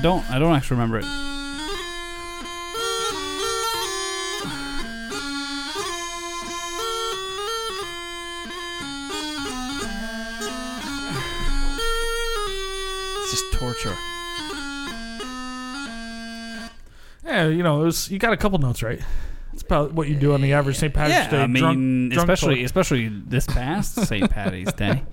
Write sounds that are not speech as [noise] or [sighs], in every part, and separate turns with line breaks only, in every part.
I don't. I don't. I don't actually remember it. [sighs] It's just torture.
Yeah, you know, it was, you got a couple notes right. It's about what you do on the average St. Patrick's
yeah,
Day.
I mean,
drunk, drunk
especially
talk.
especially this past [laughs] St. Patty's Day.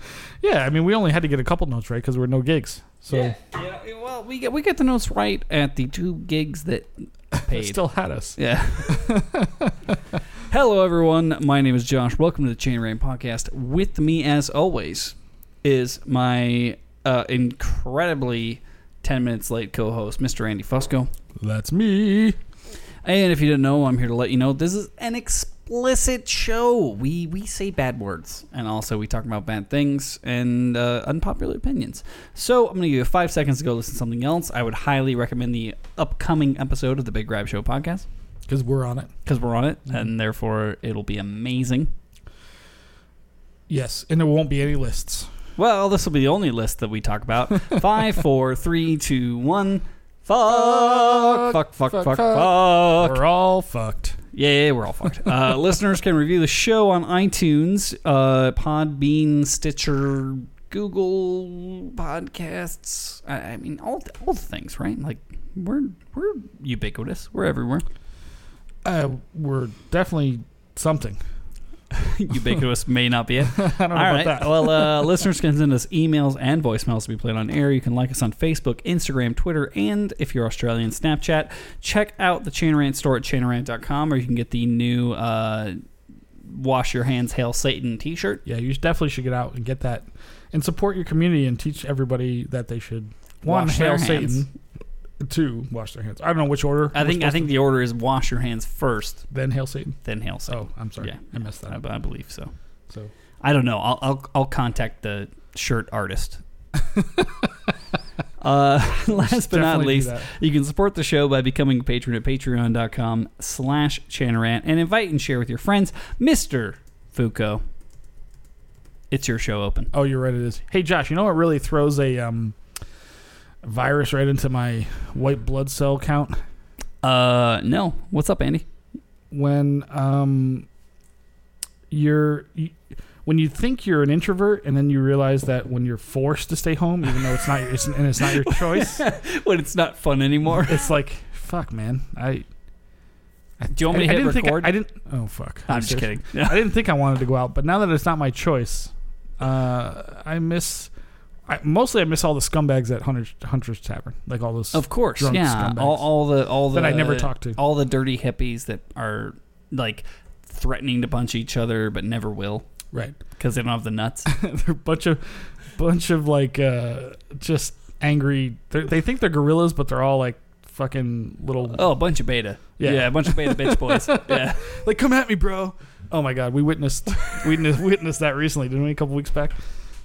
Yeah, I mean, we only had to get a couple notes right because there were no gigs. So
Yeah, well, we get we get the notes right at the two gigs that [laughs] paid.
still had us.
Yeah. Hello, everyone. My name is Josh. Welcome to the Chain Rain Podcast. With me, as always, is my uh, incredibly 10 minutes late co host, Mr. Andy Fusco.
That's me.
And if you didn't know, I'm here to let you know this is an explicit show. We we say bad words, and also we talk about bad things and uh, unpopular opinions. So I'm going to give you five seconds to go listen to something else. I would highly recommend the upcoming episode of the Big Grab Show podcast
Because we're on it.
because we're on it, and therefore it'll be amazing.
Yes, and there won't be any lists.
Well, this will be the only list that we talk about. [laughs] Five, four, three, two, one. Fuck, fuck, fuck, fuck, fuck.
We're all fucked.
Yeah, we're all fucked. Uh, [laughs] listeners can review the show on iTunes, uh, Podbean, Stitcher, Google Podcasts. I, I mean, all the, all the things, right? Like we're we're ubiquitous. We're everywhere.
Uh, we're definitely something. [laughs]
ubiquitous may not be it. [laughs]
I don't know
All
about
right.
that.
Well, uh, [laughs] listeners can send us emails and voicemails to be played on air. You can like us on Facebook, Instagram, Twitter, and if you're Australian, Snapchat. Check out the Chain Rant store at chainrant.com, or you can get the new uh, Wash Your Hands, Hail Satan t shirt.
yeah, you definitely should get out and get that and support your community and teach everybody that they should one
Wash
hail. Satan, two wash their hands. I don't know which order.
I think I think
to-
the order is wash your hands first,
then hail Satan.
then Hail Satan.
Oh, I'm sorry,
Yeah.
I messed that
I. I believe so.
So
I don't know. I'll I'll, I'll contact the shirt artist. [laughs] uh, [laughs] last but not least, you can support the show by becoming a patron at patreon.com slash chanarant and invite and share with your friends. Mr. Fusco, it's your show open.
Oh, you're right. It is. Hey, Josh. You know what really throws a um, virus right into my white blood cell count
Uh, no. What's up, Andy?
when um, you're you, when you think you're an introvert and then you realize that when you're forced to stay home, even though it's not your, it's, and it's not your [laughs] choice,
when it's not fun anymore.
it's like fuck, man. I
Do you want me
I,
to
I
hit
didn't
record?
think I, I didn't. Oh fuck.
I'm just kidding. [laughs]
I didn't think I wanted to go out, but now that it's not my choice, uh, I miss. I, mostly, I miss all the scumbags at Hunter's, Hunter's Tavern, like all those
Of course,
drunk
yeah.
scumbags
All, all the all the
that I never talked to.
all the dirty hippies that are like threatening to punch each other but never will
Right,
because they don't have the nuts. [laughs]
they're a bunch of, bunch of like uh, just angry. They think they're gorillas, but they're all like fucking little.
oh, a bunch of beta.
Yeah.
Yeah, a bunch of beta bitch [laughs] boys. Yeah.
Like, come at me, bro. Oh my god, we witnessed [laughs] we witnessed, witnessed that recently, didn't we? A couple weeks back,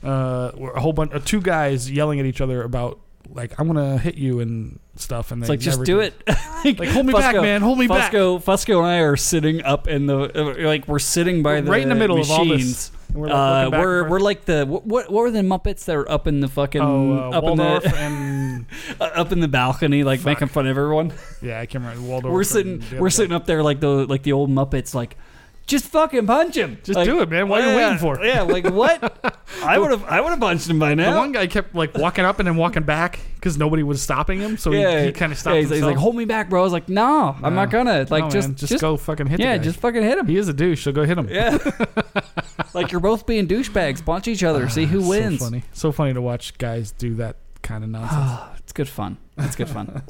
uh, where a whole bunch of two guys yelling at each other about like I'm gonna hit you and stuff, and
It's
they
like just do
did.
it. [laughs]
Like hold me back, man, hold me back.
Fusco, Fusco and I are sitting up in the uh, like we're sitting by
We're
the
right in the middle of all this.
machines.
We're, like,
uh, we're we're like the what what were the Muppets that were up in the fucking
oh, uh,
up in the [laughs]
and
up in the balcony like
Fuck.
making fun of everyone.
yeah, I can't remember Waldorf.
we're sitting we're sitting up there like the like the old Muppets like just fucking punch him.
Just
Like,
do it, man. What are you
yeah,
waiting for?
Yeah, like what? [laughs] I would have I would have punched him by
The
now.
one guy kept like walking up and then walking back because nobody was stopping him, so
yeah,
he, he kind of stopped
yeah, he's, he's
himself.
like, hold me back, bro. I was like, no, I'm not gonna. Like,
No,
just,
man, just
just
go fucking hit. Him.
Yeah,
the guy.
just fucking hit him.
he is a douche, so go hit him.
Yeah. [laughs] like you're both being douchebags. Punch each other. See who
So
wins.
funny, so funny to watch guys do that kind of [sighs] nonsense.
it's good fun. It's good fun.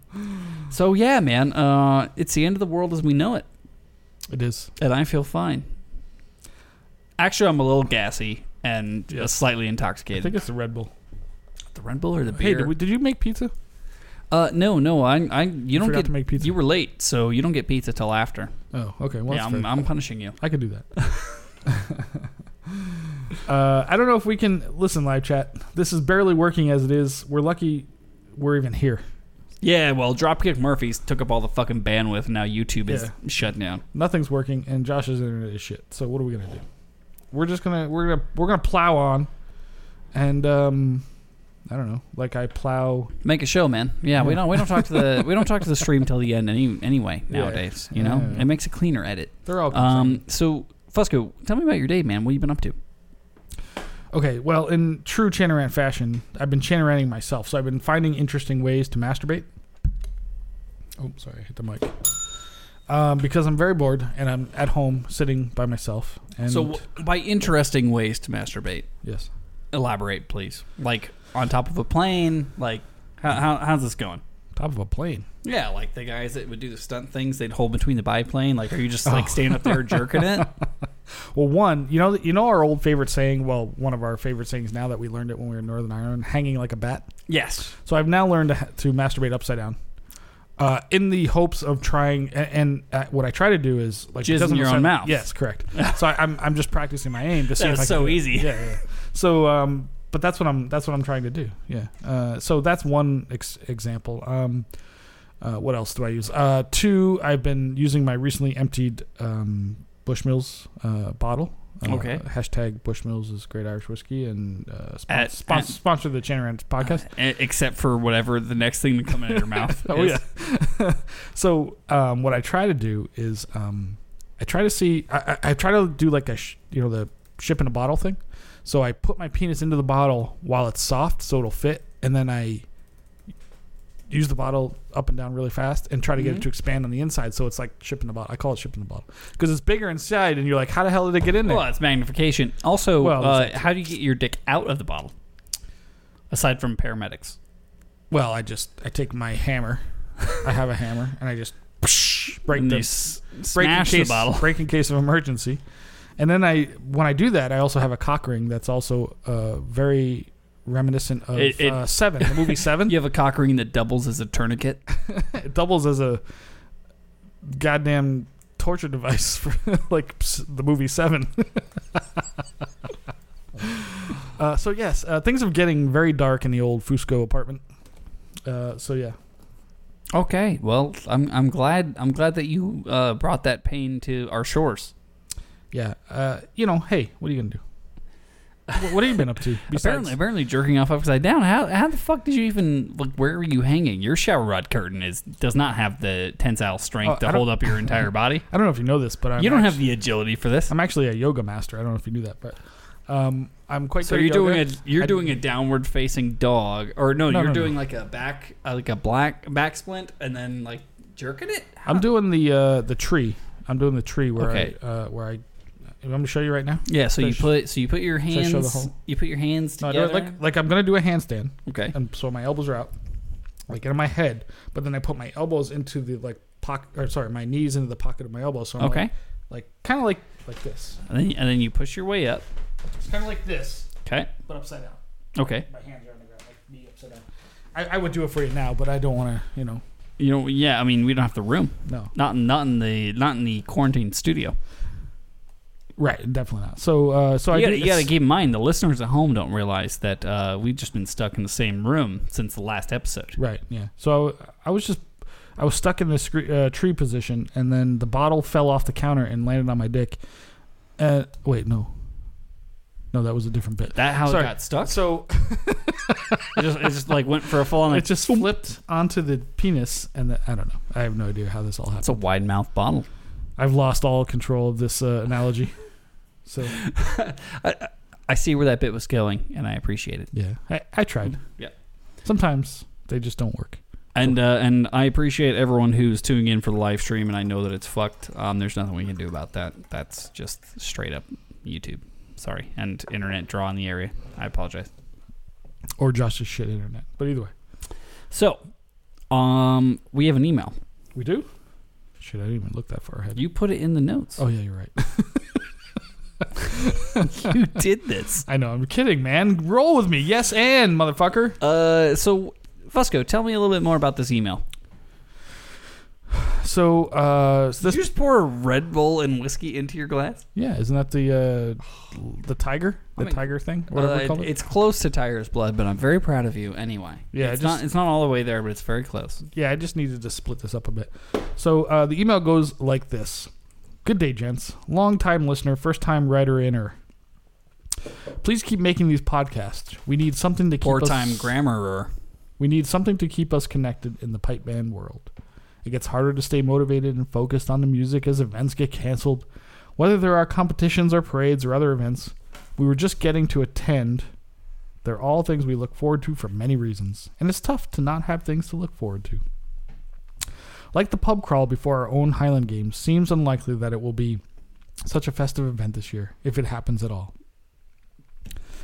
[laughs] so yeah, man. Uh, it's the end of the world as we know it,
it is.
and I feel fine. Actually, I'm a little gassy and uh, slightly
I think it's the Red Bull.
the Red Bull or the
Hey, did, we, did you make pizza?
uh, no, no. I, I, you don't get.
to make pizza.
You were late, so you don't get pizza till after.
Oh, okay. Well,
yeah, I'm. I'm punishing you.
I could do that. [laughs] uh, I don't know if we can listen live chat. This is barely working as it is. We're lucky we're even here.
Yeah, well, Dropkick Murphys took up all the fucking bandwidth. and Now YouTube is
Yeah.
shut down.
Nothing's working, and Josh's internet is shit. So what are we gonna do? We're just gonna we're gonna we're gonna plow on, and um, I don't know. Like I plow.
Make a show, man. Yeah, we don't we don't talk to the [laughs] we don't talk to the stream till the end any anyway nowadays. You know,
Yeah.
it makes a cleaner edit.
They're all.
Um, so Fusco, tell me about your day, man. What you been up to?
Okay, well, in true Chanarant fashion, I've been Chanaranting myself. So I've been finding interesting ways to masturbate. Oh, sorry, I hit the mic. Um, because I'm very bored and I'm at home sitting by myself. And
so, by interesting ways to masturbate,
yes,
elaborate, please. Like on top of a plane. Like how, how how's this going?
top of a plane.
Yeah, like the guys that would do the stunt things, they'd hold between the biplane. Like, are you just like
Oh.
standing up there jerking it? [laughs]
Well, one, you know, you know our old favorite saying. Well, one of our favorite sayings now that we learned it when we were in Northern Ireland, hanging like a bat.
Yes.
So I've now learned to, to masturbate upside down, uh, in the hopes of trying. And, and uh, what I try to do is like
Jizz
because
in your own mouth.
Yes, correct. [laughs] so I, I'm I'm just practicing my aim to see
That
if can
so easy.
Yeah, yeah. So um, but that's what I'm that's what I'm trying to do. Yeah. Uh, so that's one ex- example. Um, uh, what else do I use? Uh, two, I've been using my recently emptied um, Bushmills uh, bottle. Uh,
Okay.
Hashtag Bushmills is great Irish whiskey and uh, spon-
At-
spon-
at-
sponsor the Chanarant podcast.
E- Except for whatever the next thing to come out of your mouth. [laughs]
Oh
is.
yeah. [laughs] so um, what I try to do is um, I try to see I, I, I try to do like a sh- you know the ship in a bottle thing. So I put my penis into the bottle while it's soft, so it'll fit, and then I use the bottle up and down really fast and try to get
Mhm.
it to expand on the inside. So it's like ship in the bottle. I call it ship in the bottle because it's bigger inside, and you're like, how the hell did it get in there?
Well, it's magnification. Also,
Well,
uh, how do you get your dick out of the bottle? Aside from paramedics.
Well, I just I take my hammer. I have a hammer, and I just [laughs] break
And
the
s-
break in case,
the bottle.
break in case of emergency. And then I, when I do that, I also have a cock ring that's also uh, very reminiscent of
It- it-
uh, Seven, the movie [laughs] Seven.
You have a cock ring that doubles as a tourniquet.
it [laughs] [laughs] doubles as a goddamn torture device for like s- the movie Seven. uh, so yes, uh, things are getting very dark in the old Fusco apartment. Uh, so yeah,
Okay, well, I'm I'm glad I'm glad that you uh, brought that pain to our shores.
yeah. Uh, you know, hey, what are you gonna do? What, have you been up to? [laughs] Besides,
apparently, apparently, jerking off upside down. How how the fuck did you even like? Where are you hanging? Your shower rod curtain is does not have the tensile strength
I
to hold up your [laughs] entire body.
I don't know if you know this, but I'm
you don't
actu-
have the agility for this.
I'm actually a yoga master. I don't know if you knew that, but um, I'm quite.
So you're doing
yoga.
a you're
I-
doing a downward facing dog, or no?
No,
you're
no,
doing
no.
like a back uh, like a black back splint, and then like jerking it. How-
I'm doing the uh, the tree. I'm doing the tree where
Okay.
I uh, where I. I'm going to show you right now.
yeah. So you
Fish.
put so you put your
I show the
hands
whole-
you put your hands
No, do
together.
it like like I'm going to do a handstand,
okay.
and so my elbows are out, like in my head, but then I put my elbows into the like pocket, or sorry, my knees into the pocket of my elbows. So I'm
Okay.
like, like kind of like like this.
And then, and then you push your way up.
It's kind of like this,
Okay.
but upside down.
Okay.
My hands are on the ground, like me upside down. I, I would do it for you now, but I don't want to, you know,
You know, yeah. I mean, we don't have the room.
no.
Not in, not in the not in the quarantine studio.
Right, definitely not. So, uh, so
you
do,
gotta, you gotta keep in mind the listeners at home don't realize that uh, we've just been stuck in the same room since the last episode.
Right. Yeah. So I was just I was stuck in this uh, tree position, and then the bottle fell off the counter and landed on my dick. Uh, wait, no, no, that was a different bit.
That how
Sorry.
it got stuck?
So
It just, it just like went for a full on. [laughs]
it
Like,
just flipped onto the penis, and the, I don't know. I have no idea how this all happened.
it's a wide mouth bottle.
I've lost all control of this uh, analogy. [laughs] So [laughs]
I, I see where that bit was going, and I appreciate it.
yeah, I, I tried.
Yeah.
Sometimes they just don't work.
And uh, and I appreciate everyone who's tuning in for the live stream, and I know that it's fucked. Um, there's nothing we can do about that. That's just straight up YouTube. Sorry, and internet draw in the area. I apologize.
Or Josh's shit internet. But either way,
So, um, we have an email.
we do. Shit, I didn't even look that far ahead.
You put it in the notes.
oh yeah, you're right. [laughs] [laughs]
you did this.
I know. I'm kidding, man. Roll with me. Yes, and motherfucker.
Uh, so Fusco, tell me a little bit more about this email.
So, uh, so
Did
this,
you just pour a Red Bull and whiskey into your glass?
yeah, isn't that the uh, the tiger, the
mean,
tiger thing, whatever
Uh,
we call it?
It's close to Tiger's blood, but I'm very proud of you anyway.
Yeah,
it's
just-
not. It's not all the way there, but it's very close.
Yeah, I just needed to split this up a bit. So uh, the email goes like this: Good day, gents. Long time listener, first time writer inner. Please keep making these podcasts. We need something to keep
Poor
us,
time grammarer.
We need something to keep us connected in the pipe band world. It gets harder to stay motivated and focused on the music as events get canceled. Whether there are competitions or parades or other events, we were just getting to attend. They're all things we look forward to for many reasons, and it's tough to not have things to look forward to. Like the pub crawl before our own Highland Games, seems unlikely that it will be such a festive event this year, if it happens at all.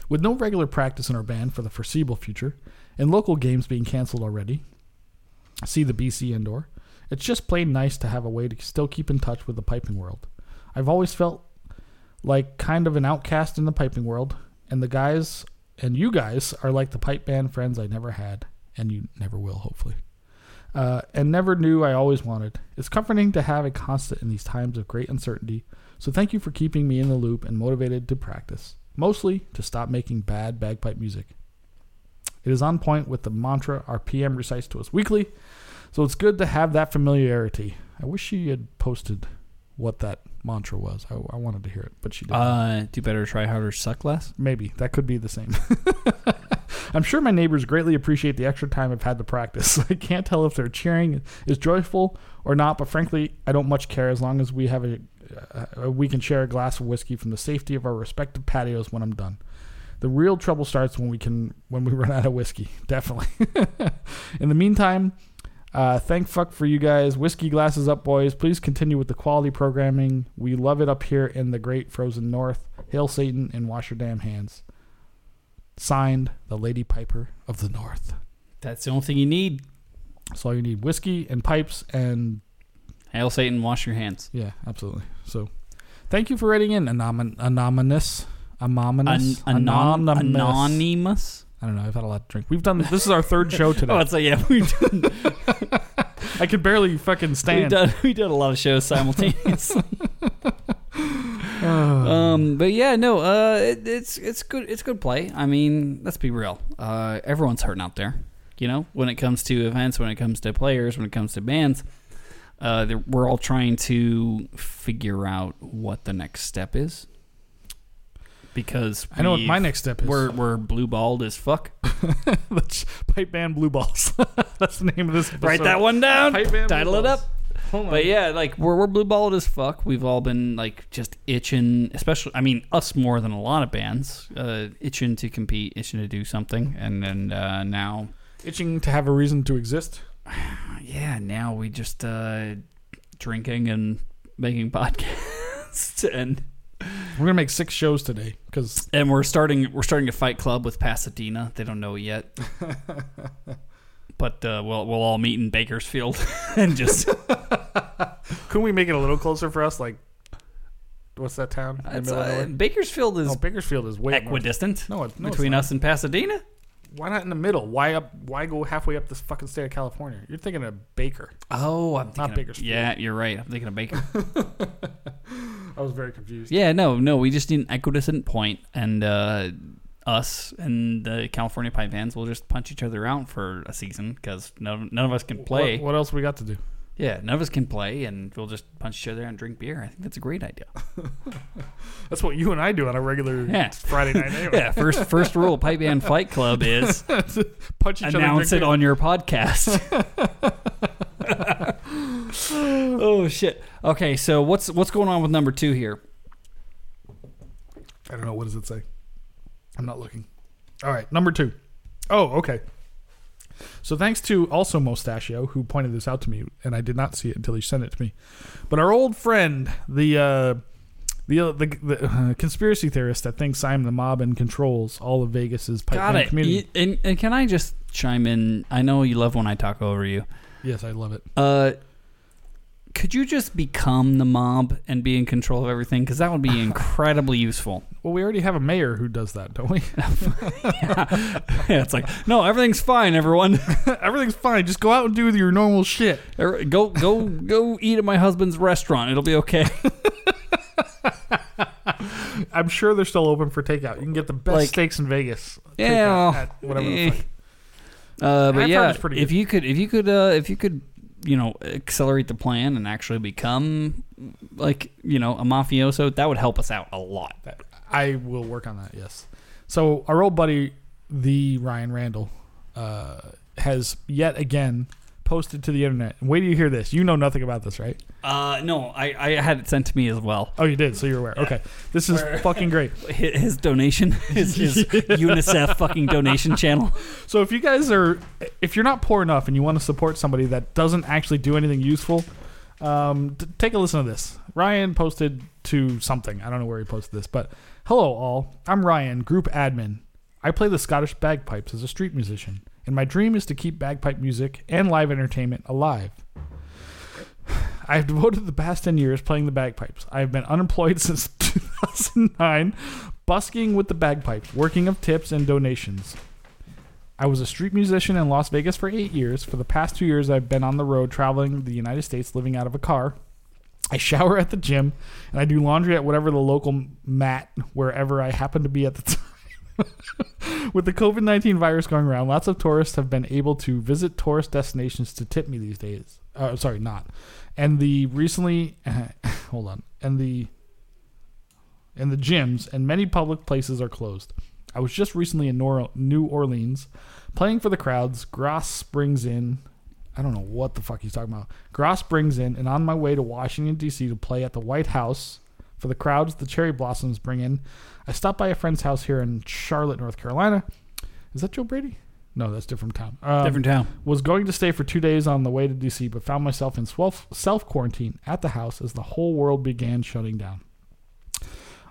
With no regular practice in our band for the foreseeable future, and local games being canceled already, see the BC indoor, it's just plain nice to have a way to still keep in touch with the piping world. I've always felt like kind of an outcast in the piping world, and the guys and you guys are like the pipe band friends I never had, and you never will, hopefully. Uh, and never knew I always wanted. It's comforting to have a constant in these times of great uncertainty, so thank you for keeping me in the loop and motivated to practice, mostly to stop making bad bagpipe music. It is on point with the mantra our PM recites to us weekly, so it's good to have that familiarity. I wish she had posted what that mantra was. I, I wanted to hear it, but she didn't.
Uh, do better, try harder, suck less.
Maybe that could be the same. [laughs] I'm sure my neighbors greatly appreciate the extra time I've had to practice. [laughs] I can't tell if their cheering is joyful or not, but frankly, I don't much care as long as we have a uh, we can share a glass of whiskey from the safety of our respective patios when I'm done. The real trouble starts when we can when we [laughs] run out of whiskey. Definitely. In the meantime, uh, thank fuck for you guys. Whiskey glasses up, boys. Please continue with the quality programming. We love it up here in the great frozen north. Hail Satan and wash your damn hands. Signed, the Lady Piper of the North.
That's the only thing you need.
That's all you need. Whiskey and pipes and
Hail Satan, wash your hands.
yeah, absolutely. So, thank you for writing in Anom- anonymous, anonymous,
An- anon-
anonymous.
anonymous.
I don't know. I've had a lot to drink. We've done. This is our third show [laughs] today.
Oh, it's like yeah, we've done, [laughs]
I could barely fucking stand.
done we did a lot of shows simultaneously. [laughs] um, but yeah, no, uh, it, it's it's good. It's good play. I mean, let's be real. Uh, everyone's hurting out there. You know, when it comes to events, when it comes to players, when it comes to bands, uh, we're all trying to figure out what the next step is. Because
I know what my next step is.
We're we're blue balled as fuck. [laughs]
That's pipe band blue balls. [laughs] That's the name of this. Episode.
Write that one down.
Pipe band blue
Title it
balls.
up.
Hold on.
But yeah, like we're we're blue balled as fuck. We've all been like just itching, especially I mean us more than a lot of bands, uh, itching to compete, itching to do something, and then uh, now,
itching to have a reason to exist. [sighs]
yeah, now we just uh, drinking and making [laughs] podcasts, and
We're gonna make six shows today because
and we're starting we're starting a fight club with Pasadena. They don't know yet. [laughs] But uh, we'll we'll all meet in Bakersfield [laughs] and just [laughs]
couldn't we make it a little closer for us? Like, what's that town in the
It's,
middle of
uh? Bakersfield is
Bakersfield is way north.
equidistant
No, it, no it's
between
not.
us and Pasadena.
Why not in the middle? Why up? Why go halfway up this fucking state of California? You're thinking of Baker.
Oh, I'm thinking of-
Bakersfield.
Yeah, you're right. I'm thinking of Baker. [laughs]
I was very confused.
yeah, no, no. We just need an equidistant point, and uh, us and the California pipe bands will just punch each other out for a season because none, none of us can play.
What, what else we got to do?
Yeah, none of us can play, and we'll just punch each other and drink beer. I think that's a great idea. [laughs]
That's what you and I do on a regular
Yeah.
Friday night. [laughs] Anyway.
Yeah, first first rule of pipe band fight club is [laughs]
Punch each
announce
other.
it
drink
on your podcast. oh shit. Okay, so what's what's going on with number two here?
I don't know. What does it say? I'm not looking. All right, number two. Oh, okay. So thanks to also Mustachio who pointed this out to me, and I did not see it until he sent it to me. But our old friend, the uh, the uh, the, the uh, conspiracy theorist that thinks I'm the mob and controls all of Vegas's pipe
Got
band
it.
community.
Y- And, and can I just chime in? I know you love when I talk over you.
yes, I love it.
Uh, could you just become the mob and be in control of everything? Because that would be [laughs] incredibly useful.
Well, we already have a mayor who does that, don't we? [laughs]
yeah, it's like no, everything's fine, everyone. [laughs]
Everything's fine. Just go out and do your normal shit.
Er, go, go, go eat at my husband's restaurant. It'll be okay. [laughs]
I'm sure they're still open for takeout. You can get the best
Like-
steaks in Vegas.
Yeah,
at whatever the
eh. Uh, but yeah, if you could, if you could, uh, if you could, you know, accelerate the plan and actually become like you know a mafioso, that would help us out a lot.
I will work on that. Yes. So our old buddy, the Ryan Randall, uh, has yet again posted to the internet. Wait till you hear this. You know nothing about this, right?
Uh, no, I, I had it sent to me as well.
Oh, you did. So you're aware. Okay, this is
Where-
fucking great. [laughs]
His, his donation, [laughs] his, his UNICEF fucking donation channel.
So if you guys are, if you're not poor enough and you want to support somebody that doesn't actually do anything useful, um, t- take a listen to this. Ryan posted to something. I don't know where he posted this, but hello all. I'm Ryan, group admin. I play the Scottish bagpipes as a street musician, and my dream is to keep bagpipe music and live entertainment alive. [sighs] I have devoted the past 10 years playing the bagpipes. I have been unemployed [laughs] since 2009, busking with the bagpipes, working of tips and donations. I was a street musician in Las Vegas for eight years. For the past two years, I've been on the road traveling the United States, living out of a car. I shower at the gym, and I do laundry at whatever the local mat, wherever I happen to be at the [laughs] time. With the COVID 19 virus going around, lots of tourists have been able to visit tourist destinations to tip me these days. Uh, sorry, not. And the recently, [laughs] hold on, and the and the gyms and many public places are closed. I was just recently in New Orleans playing for the crowds. Grass Springs in. I don't know what the fuck he's talking about. Gross brings in, and on my way to Washington, D.C. to play at the White House for the crowds the cherry blossoms bring in. I stopped by a friend's house here in Charlotte, North Carolina. Is that Joe Brady? No, that's different town. Um,
Different town.
was going to stay for two days on the way to DC, but found myself in self quarantine at the house as the whole world began shutting down.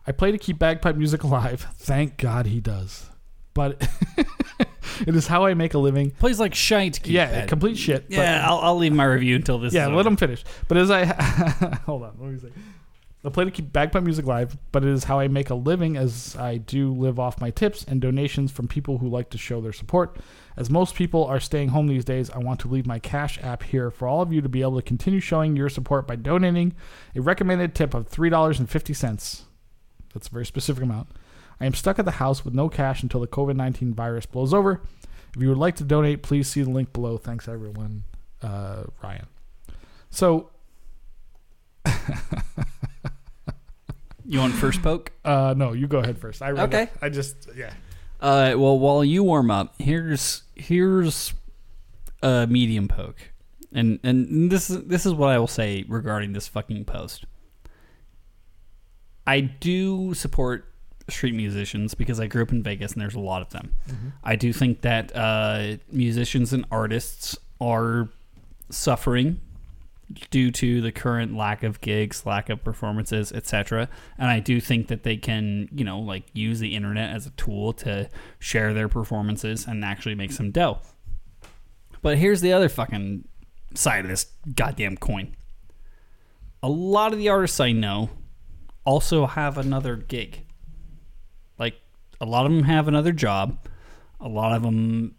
I play to keep bagpipe music [laughs] alive. Thank God he does. But [laughs] [laughs] it is how I make a living.
Plays like shite. keep
yeah, complete shit. but-
Yeah, I'll, I'll leave my review until this.
yeah, let him finish. But as I [laughs] hold on, let me say. I play to keep bagpipe music live, but it is how I make a living as I do live off my tips and donations from people who like to show their support. As most people are staying home these days, I want to leave my Cash app here for all of you to be able to continue showing your support by donating a recommended tip of $3.50. That's a very specific amount. I am stuck at the house with no cash until the COVID 19 virus blows over. If you would like to donate, please see the link below. Thanks, everyone. Uh, Ryan. So,
You want first poke? [laughs]
uh, no, you go ahead first. I read
Okay.
it. I just, yeah.
Uh, well, while you warm up, here's here's a medium poke, and and this is this is what I will say regarding this fucking post. I do support street musicians because I grew up in Vegas and there's a lot of them. I do think that uh, musicians and artists are suffering due to the current lack of gigs, lack of performances, etc. And I do think that they can, you know, like use the internet as a tool to share their performances and actually make some dough. But here's the other fucking side of this goddamn coin. A lot of the artists I know also have another gig. A lot of them have another job. A lot of them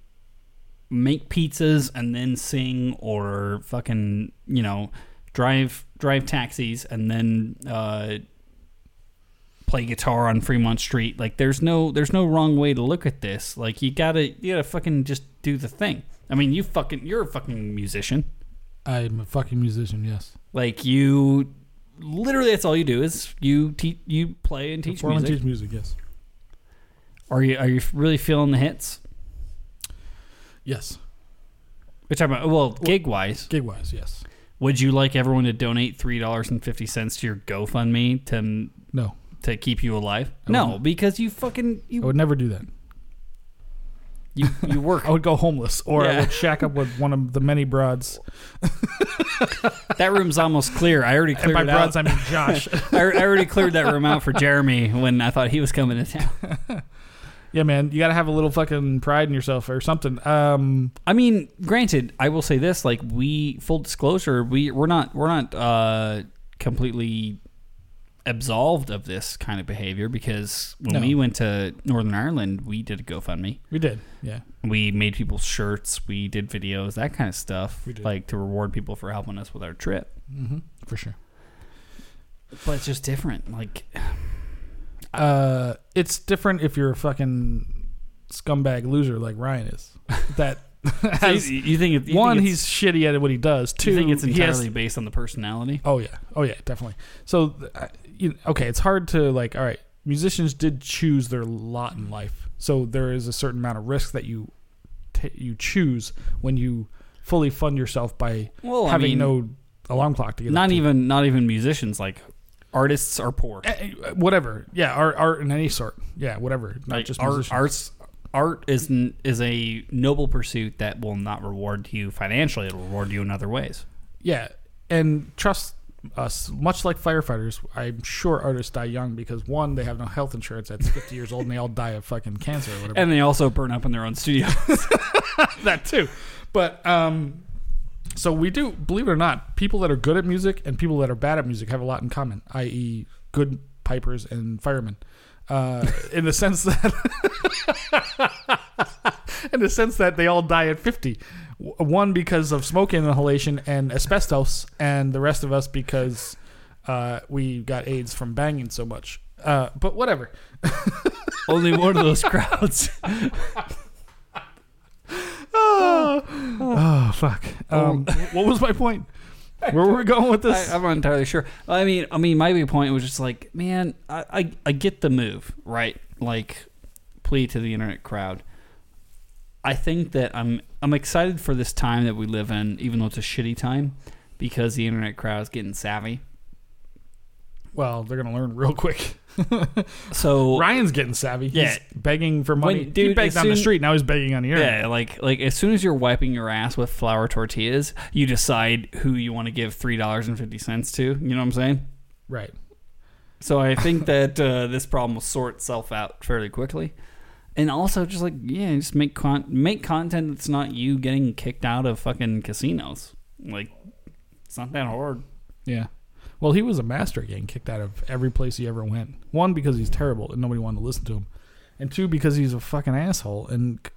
make pizzas and then sing or fucking you know drive drive taxis and then uh, play guitar on Fremont Street. Like there's no there's no wrong way to look at this. Like you gotta you gotta fucking just do the thing. I mean you fucking you're a fucking musician.
I'm a fucking musician, yes.
Like you literally that's all you do is you teach you play and teach
Perform and
music.
teach music, yes.
Are you are you really feeling the hits?
Yes.
Which I'm well gig wise.
Gig wise, yes.
Would you like everyone to donate three dollars and fifty cents to your GoFundMe to
No,
to keep you alive?
I
No,
wouldn't.
because you fucking
I would never do that.
you, you work. [laughs]
I would go homeless or I would shack up with one of the many broads. [laughs]
that room's almost clear. I already
And by broads,
out.
I mean Josh. [laughs]
I, I already cleared that room out for Jeremy when I thought he was coming to town.
Yeah, man, you got to have a little fucking pride in yourself or something. Um,
I mean, granted, I will say this: like we, full disclosure, we we're not we're not uh, completely absolved of this kind of behavior because when
No.
we went to Northern Ireland, we did a GoFundMe.
we did, yeah.
We made people shirts. We did videos, that kind of stuff,
We did.
like to reward people for helping us with our trip.
hmm for sure.
But it's just different. Like,
Uh, it's different if you're a fucking scumbag loser like Ryan is. That [laughs] [laughs] has
you, you think it, you
one,
think
he's shitty at what he does. Two,
you think it's
he has-
entirely based on the personality?
oh yeah, oh yeah, definitely. So, uh, you, okay, it's hard to like. All right, musicians did choose their lot in life. So there is a certain amount of risk that you ta you choose when you fully fund yourself by
Well, I
having
mean,
no alarm clock to get up
not
to.
even not even musicians like artists are poor.
Eh, eh, whatever. Yeah, art, art in any sort. Yeah, whatever. Not
Like
just
art,
musicians.
arts art is n- is a noble pursuit that will not reward you financially. It'll reward you in other ways.
Yeah, and trust us. Much like firefighters, I'm sure artists die young because one, they have no health insurance at 50 years old, and they all die of fucking cancer or whatever.
And they also burn up in their own studio. [laughs]
that too. But um, so we do believe it or not, people that are good at music and people that are bad at music have a lot in common, i.e., good pipers and firemen. Uh, in the sense that, [laughs] in the sense that they all die at fifty. One because of smoke inhalation and asbestos, and the rest of us because uh, we got AIDS from banging so much. Uh, but whatever. [laughs]
Only one of those crowds. [laughs]
Oh, oh fuck. Um, [laughs] [laughs] what was my point? Where were we going with this?
I, I'm not entirely sure. I mean, I mean, my big point was just like, man, I, I, I get the move, right? Like, plea to the internet crowd. I think that I'm I'm excited for this time that we live in, even though it's a shitty time, because the internet crowd is getting savvy.
Well, they're gonna learn real quick. [laughs]
So
Ryan's getting savvy. He's
Yeah.
begging for money.
When-
he
dude,
begged
as
on the street. Now he's begging on the internet.
yeah, like like as soon as you're wiping your ass with flour tortillas, you decide who you want to give three dollars and fifty cents to. You know what I'm saying?
Right.
So I think [laughs] that uh, this problem will sort itself out fairly quickly, and also just like yeah, just make con- make content that's not you getting kicked out of fucking casinos. Like it's not that hard.
Yeah. Well, he was a master at getting kicked out of every place he ever went. One because he's terrible and nobody wanted to listen to him, and two because he's a fucking asshole and c-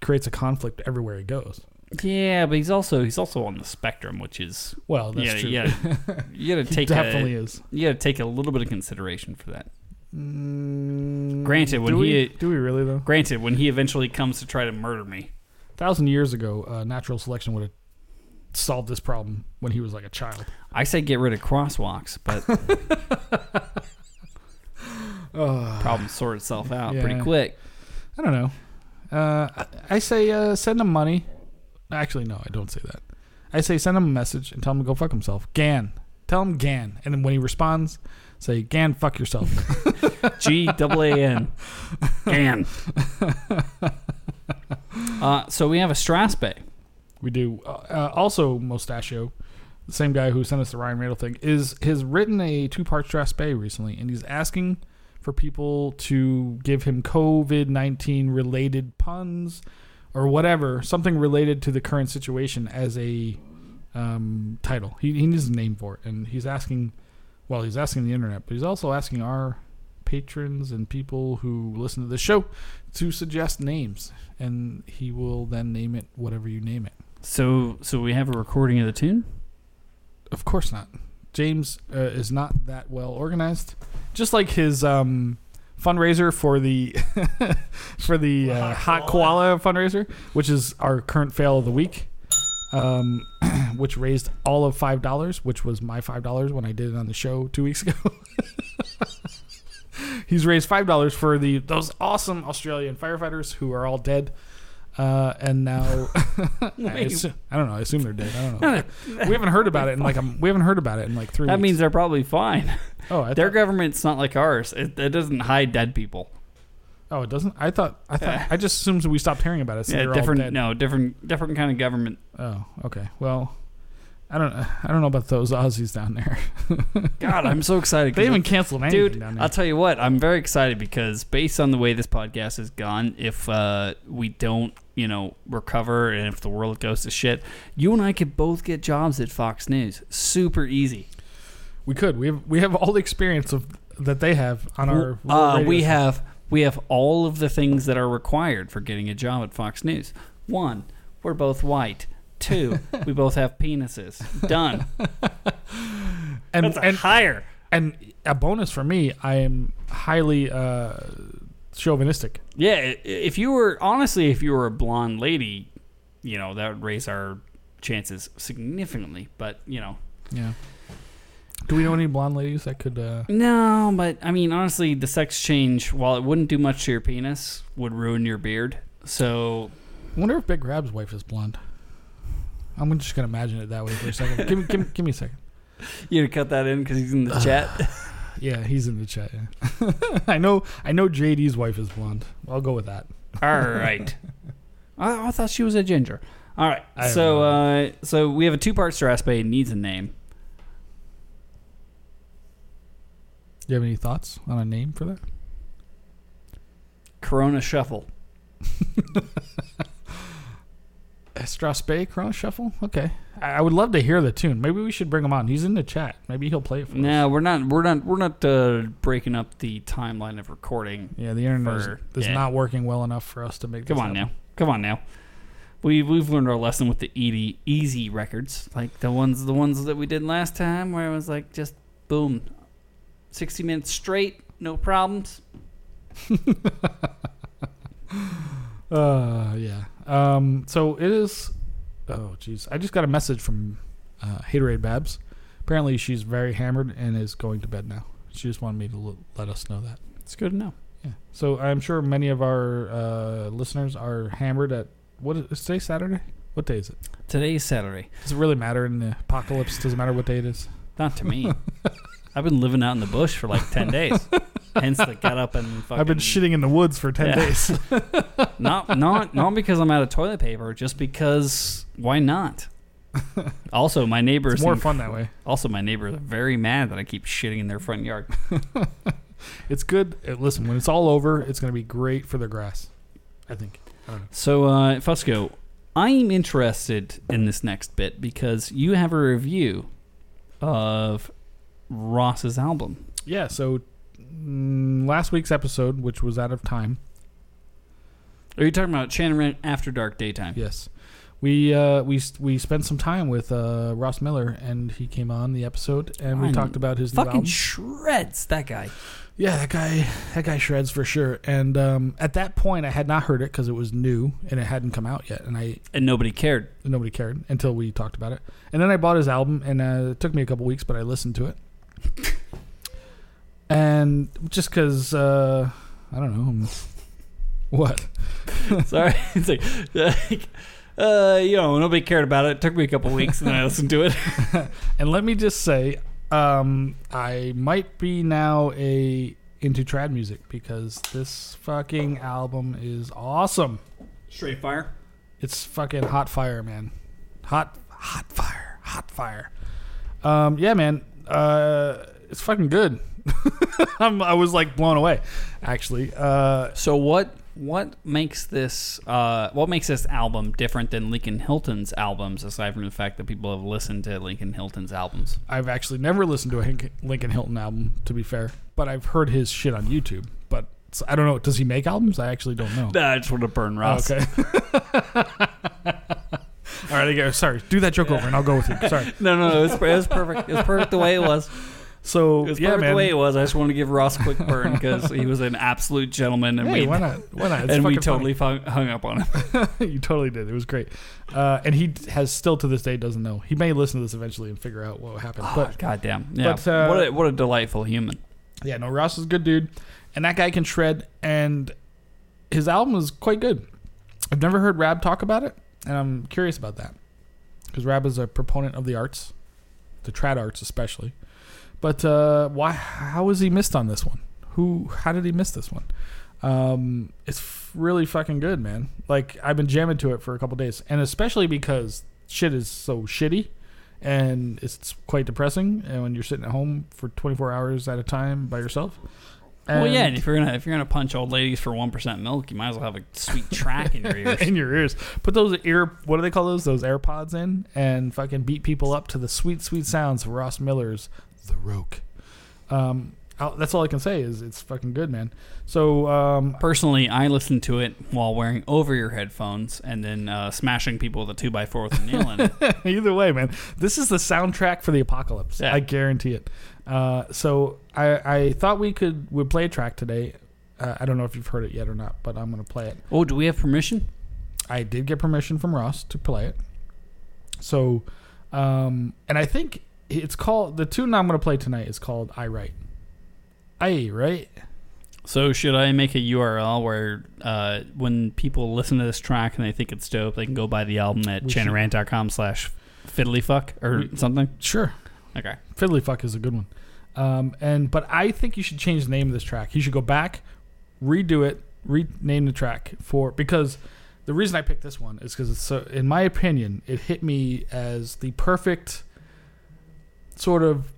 creates a conflict everywhere he goes.
Yeah, but he's also he's also on the spectrum, which is
Well, that's
yeah
true.
yeah [laughs] you gotta
he
take
definitely
a,
is.
you gotta take a little bit of consideration for that.
Mm,
Granted, when
do
he-
we, do we really though?
Granted, when he eventually comes to try to murder me,
thousand years ago, uh, natural selection would have solved this problem when he was like a child.
I say get rid of crosswalks, but [laughs] [laughs] problem sort itself out pretty quick.
I don't know. Uh, I, I say uh, send him money. Actually, no, I don't say that. I say send him a message and tell him to go fuck himself. Gan. Tell him Gan. And then when he responds, say, Gan, fuck yourself. [laughs]
G double A N. Gan. Uh, so we have a Strathspey.
We do. Uh, uh, also, Mustachio, the same guy who sent us the Ryan Randall thing, is has written a two part Strathspey recently, and he's asking for people to give him COVID 19 related puns or whatever, something related to the current situation as a um, title. He, he needs a name for it, and he's asking, well, he's asking the internet, but he's also asking our patrons and people who listen to the show to suggest names, and he will then name it whatever you name it.
So so we have a recording of the tune.
Of course not. James uh, is not that well organized. Just like his um, fundraiser for the [laughs] for the uh, hot koala fundraiser, which is our current fail of the week, um, [clears throat] which raised all of five dollars, which was my five dollars when I did it on the show two weeks [laughs] ago. He's raised five dollars for the those awesome Australian firefighters who are all dead. Uh, and now [laughs] I, assume, I don't know. I assume they're dead. I don't know. we haven't heard about it in like a, we haven't heard about it in like three.
That
weeks.
means they're probably fine. [laughs]
oh, I
Their
thought,
government's not like ours. It, it doesn't hide dead people.
oh, it doesn't. I thought I thought [laughs] I just assumed we stopped hearing about it. So
Yeah, different.
dead.
No, different different kind of government.
Oh, okay. Well, I don't. I don't know about those Aussies down there. [laughs]
God, I'm so excited.
they
if-
canceled anything
Dude,
down there.
I'll tell you what, I'm very excited because based on the way this podcast has gone, if uh, we don't, you know, recover and if the world goes to shit, you and I could both get jobs at Fox News. Super easy.
we could. We have. We have all the experience of that they have on our.
uh, we
show.
have we have all of the things that are required for getting a job at Fox News. One, we're both white. Two, we both have penises. Done. [laughs]
and
That's a
and
higher.
and a bonus for me. I am highly uh, chauvinistic.
Yeah, if you were honestly, if you were a blonde lady, you know that would raise our chances significantly. But you know,
Yeah. Do we know any blonde ladies that could? Uh,
No, but I mean, honestly, the sex change, while it wouldn't do much to your penis, would ruin your beard. So,
I wonder if Big Grab's wife is blonde. I'm just gonna imagine it that way for a second. give me, give me, give me a second. [laughs]
you gonna cut that in because he's in the chat. [laughs]
Yeah, he's in the chat. Yeah. [laughs] I know. I know JD's wife is blonde. I'll go with that.
All right. I, I thought she was a ginger. All right.
I
So, uh, so we have a two-part Strathspey needs a name.
Do you have any thoughts on a name for that?
Corona Shuffle.
Strathspey Corona Shuffle. Okay, I, I would love to hear the tune. Maybe we should bring him on. He's in the chat. Maybe he'll play it for us.
No, we're not. We're not. We're not uh, breaking up the timeline of recording.
Yeah, the internet is,
For-
is
yeah.
not working well enough for us to make.
Come
this
on
happen.
now. Come on now. We we've learned our lesson with the easy easy records, like the ones the ones that we did last time, where it was like just boom, sixty minutes straight, no problems. [laughs]
Uh, yeah. Um, so it is. Oh, jeez. I just got a message from uh, Haterade Babs. Apparently, she's very hammered and is going to bed now. She just wanted me to l- let us know that.
It's good to know.
Yeah. So I'm sure many of our uh, listeners are hammered at what is, is today Saturday? What day is it?
Today's Saturday.
Does it really matter in the apocalypse? Does it matter what day it is?
Not to me. [laughs] I've been living out in the bush for like ten days. [laughs] Hence, the got up and fucking.
I've been shitting in the woods for ten
Yeah.
days. [laughs]
Not not not because I'm out of toilet paper, just because why not? Also, my neighbors
it's more fun that way.
Also, my neighbors are very mad that I keep shitting in their front yard. [laughs]
It's good. uh, Listen, when it's all over, it's going to be great for the grass. I think. I don't know.
So, uh, Fusco, I'm interested in this next bit because you have a review of Ross's album.
Yeah. So last week's episode, which was out of time,
Are you talking about Shannon After Dark Daytime?
yes, we uh, we we spent some time with uh, Ross Miller, and he came on the episode, and we
Fine.
talked about his new
Fucking
album.
shreds, that guy.
Yeah, that guy, that guy shreds for sure. And um, at that point, I had not heard it because it was new and it hadn't come out yet, and I
And nobody cared.
nobody cared until we talked about it. And then I bought his album, and uh, it took me a couple weeks, but I listened to it. [laughs] and just because uh, I don't know um, [laughs] what. [laughs]
Sorry. [laughs] it's like, like, uh, you know, nobody cared about it. It took me a couple weeks and then I listened to it.
And let me just say, um, I might be now a into trad music because this fucking album is awesome.
Straight fire.
It's fucking hot fire, man. Hot, hot fire, hot fire. Um, yeah, man. Uh, it's fucking good. [laughs] I'm, I was like blown away, actually. Uh,
So what what makes this uh, what makes this album different than Lincoln Hilton's albums, aside from the fact that people have listened to Lincoln Hilton's albums?
I've actually never listened to a Hink- Lincoln Hilton album, to be fair, but I've heard his shit on YouTube. But I don't know. Does he make albums? I actually don't know.
Nah, I just want to burn Ross.
Okay. [laughs] All right, I get, sorry. Do that joke over, and I'll go with you. Sorry. [laughs]
No, no, no. It was, it was perfect. It was perfect the way it was.
So
It was
yeah,
perfect
man.
the way it was. I just wanted to give Ross a quick burn because he was an absolute gentleman, and
hey,
we
why not? Why not? It's
and we
fucking
totally hung, hung up on him. [laughs]
you totally did. It was great. Uh, and he has still to this day doesn't know. He may listen to this eventually and figure out what happened.
But
But
goddamn, yeah.
but, uh,
what a what a delightful human.
yeah, no, Ross is a good dude, and that guy can shred. And his album is quite good. I've never heard Rab talk about it, and I'm curious about that because Rab is a proponent of the arts, the trad arts especially. But uh, why? How was he missed on this one? Who? How did he miss this one? Um, it's f- really fucking good, man. Like I've been jamming to it for a couple days, and especially because shit is so shitty, and it's quite depressing. And when you're sitting at home for 24 hours at a time by yourself.
well, yeah.
And-
And if you're gonna if you're gonna punch old ladies for one percent milk, you might as well have a sweet track in your [laughs] ears.
in your ears. Put those ear, what do they call those? Those AirPods in, and fucking beat people up to the sweet, sweet sounds of Ross Miller's "The Roke." Um, I'll- that's all I can say is it's fucking good, man. So, um,
Personally, I listen to it while wearing over your headphones and then uh, smashing people with a two by four with a nail in it. [laughs]
either way, man, this is the soundtrack for the apocalypse.
Yeah.
I guarantee it. Uh, so I, I thought we could would play a track today. Uh, I don't know if you've heard it yet or not, but I'm gonna play it.
Oh, do we have permission?
I did get permission from Ross to play it. So, um, and I think it's called the tune I'm gonna play tonight is called I Write. I right.
So should I make a URL where uh, when people listen to this track and they think it's dope, they can go buy the album at chanarant.com slash fiddlyfuck or
We-
something?
Sure.
Okay.
Fiddlyfuck is a good one. Um, and but I think you should change the name of this track. You should go back, redo it, rename the track for because the reason I picked this one is because it's so. In my opinion, it hit me as the perfect sort of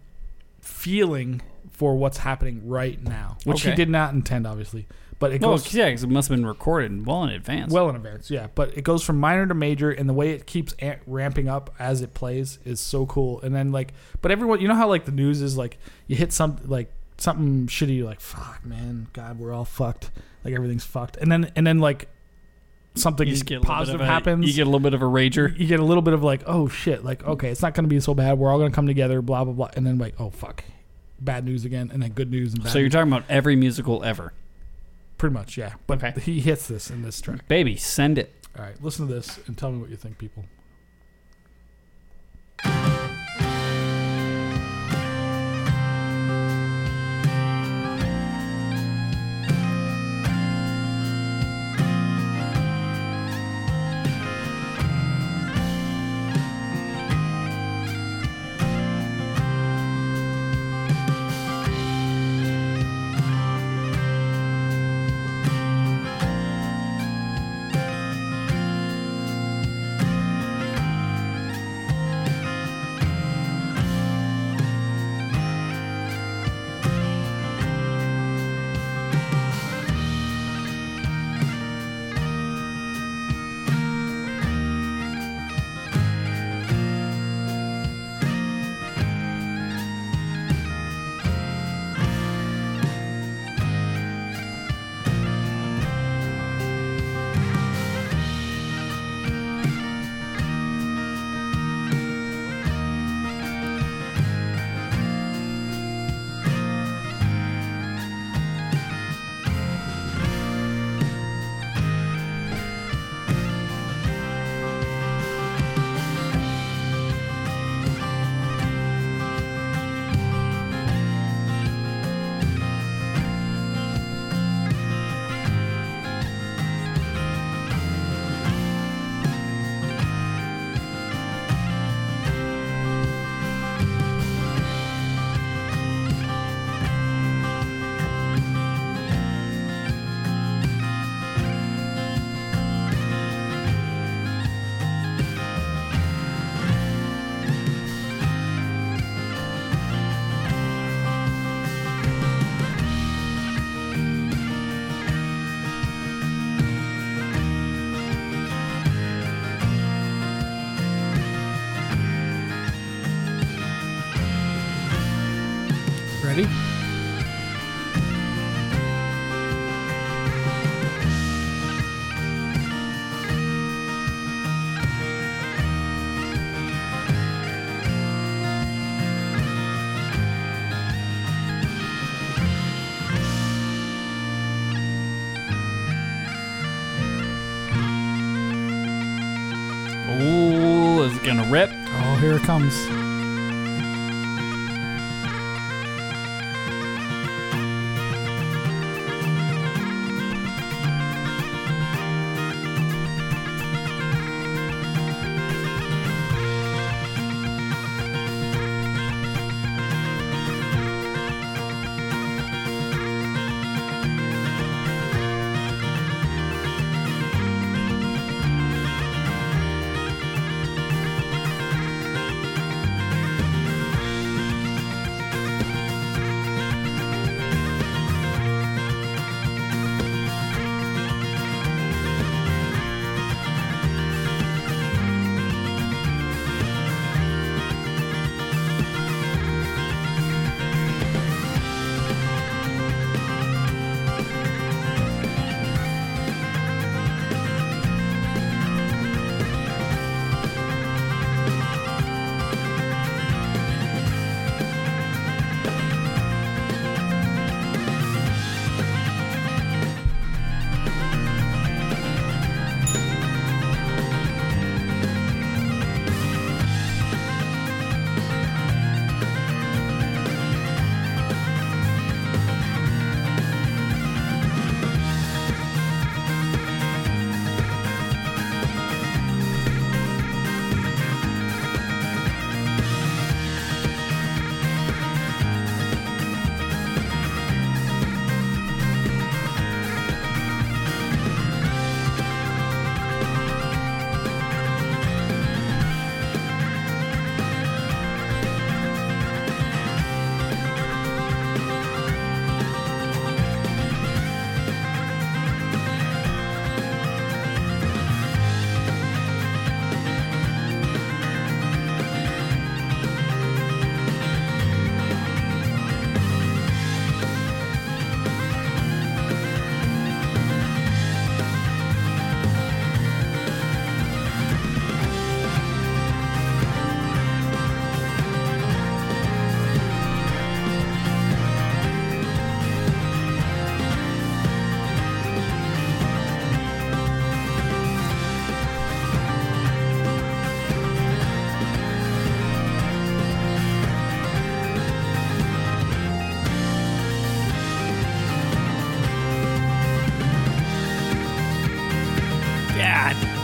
feeling for what's happening right now, which he did not intend, obviously. But it
Well,
goes
yeah, 'cause it must have been recorded well in advance.
well in advance, yeah. But it goes from minor to major, and the way it keeps a- ramping up as it plays is so cool. And then like, but everyone, you know how like the news is like, you hit some like something shitty, you're like, fuck, man, God, we're all fucked. Like everything's fucked. And then and then like something
you just get a little bit
positive
a-
happens.
You get a little bit of a rager.
you get a little bit of like, oh shit, like okay, it's not gonna be so bad. We're all gonna come together, blah blah blah. And then like, oh fuck, bad news again, and then good news and bad.
So you're
news.
talking about every musical ever.
pretty much, yeah. But
Okay.
he hits this in this track.
Baby, send it.
All right, listen to this and tell me what you think, people. Oh,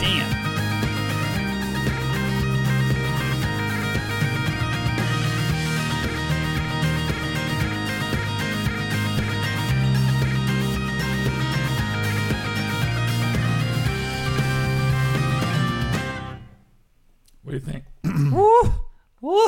here it comes.
Damn.
What do you think? [clears throat]
Woo! Woo!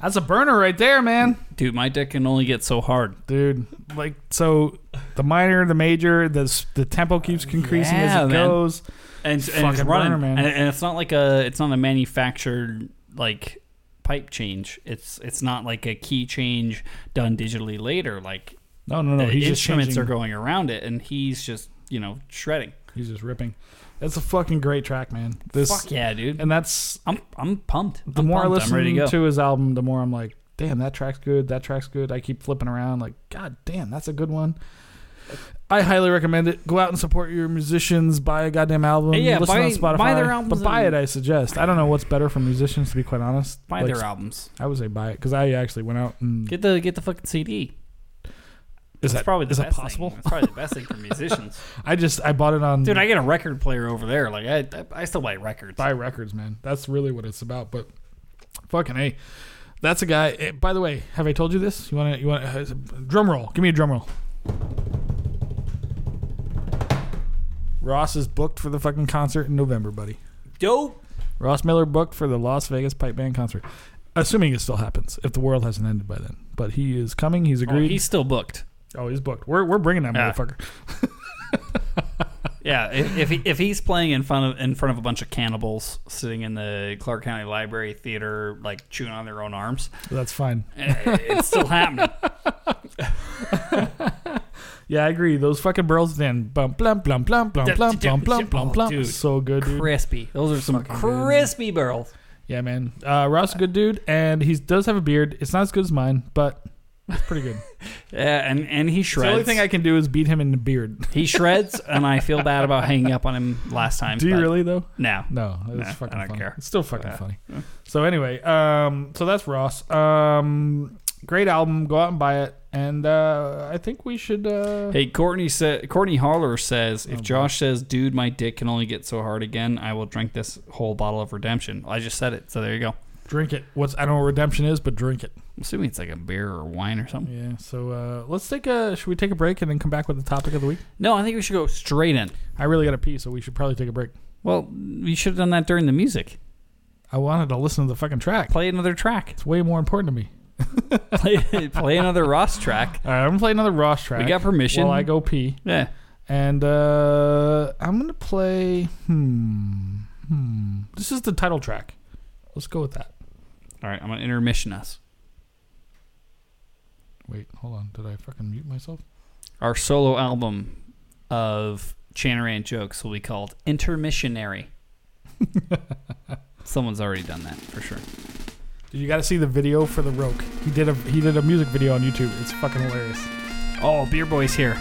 That's a burner right there, man.
Dude, my dick can only get so hard.
Dude, like so, the minor, the major, the the tempo keeps uh, increasing
Yeah,
as it
man.
goes.
And, and it's running,
burner.
And, and it's not like a it's not a manufactured like pipe change. It's it's not like a key change done digitally later. Like
No, no, no.
the
He's
instruments are going around it, and he's just you know shredding.
He's just ripping. That's a fucking great track, man. This
Fuck yeah, dude!
and that's
I'm I'm pumped.
the
I'm
more I
pumped.
listen
I'm ready to
to his album, the more I'm like, damn, that track's good. That track's good. I keep flipping around, like, god damn, that's a good one. I highly recommend it. Go out and support your musicians. Buy a goddamn album.
Yeah,
listen
buy-
on Spotify.
buy their albums
but buy
and-
it. I suggest. I don't know what's better for musicians, to be quite honest.
Buy
Like,
their albums.
I would say buy it because I actually went out and
Get the get the fucking CD.
is
That's
that
probably the
is that
best
possible?
Thing. That's probably the best thing for [laughs] musicians.
I just I bought it on
Dude, I get a record player over there. Like I I, I still buy records.
buy records, man. That's really what it's about. But fucking hey, that's a guy. eh, By the way, have I told you this? You want to? You want uh, drum roll? Give me a drum roll. Ross is booked for the fucking concert in November, buddy.
Dope.
Ross Miller booked for the Las Vegas Pipe Band concert. Assuming it still happens, if the world hasn't ended by then. But he is coming. He's
Oh,
agreed.
he's still booked.
oh, he's booked. We're, we're bringing that
Yeah.
motherfucker. [laughs]
Yeah, if if, he, if he's playing in front of in front of a bunch of cannibals sitting in the Clark County Library Theater, like chewing on their own arms,
That's fine.
eh, it's still happening. [laughs]
Yeah, I agree. Those fucking birls then bum blum blum blum blum blum blum blum blum
Oh,
blum. So good, dude.
Crispy. Those are some
Fucking good.
crispy barrels.
Yeah, man. Uh, Ross a good dude, and he does have a beard. It's not as good as mine, but it's pretty good. [laughs]
Yeah, and and he
the
shreds.
The only thing I can do is beat him in the beard.
he shreds, and I feel bad about hanging up on him last time.
do you
but
really though?
No.
No, it's
Nah,
fucking
I don't
funny.
care.
It's still fucking funny. So anyway, um, so that's Ross. Um, great album. Go out and buy it. And uh, I think we should. Uh,
Hey, Courtney said. Courtney Holler says, if
Oh.
Josh says, "Dude, my dick can only get so hard again," I will drink this whole bottle of Redemption. I just said it, so there you go.
drink it. What's I don't know what redemption is, but drink it.
I'm assuming it's like a beer or wine or something.
Yeah. So uh, let's take a. Should we take a break and then come back with the topic of the week?
No, I think we should go straight in.
I really got to pee, so we should probably take a break.
Well, we should have done that during the music.
I wanted to listen to the fucking track.
Play another track.
It's way more important to me. [laughs]
play, play another Ross track.
All right, I'm gonna play another Ross track.
We got permission.
While I go pee,
Yeah.
and uh, I'm gonna play. Hmm. Hmm. This is the title track. Let's go with that.
All right, I'm gonna intermission us.
Wait, hold on. Did I fucking mute myself?
Our solo album of Chanarant jokes will be called Intermissionary. [laughs] Someone's already done that for sure.
You got to see the video for the Roke. He did a he did a music video on YouTube. It's fucking hilarious.
Oh, Beer Boy's here.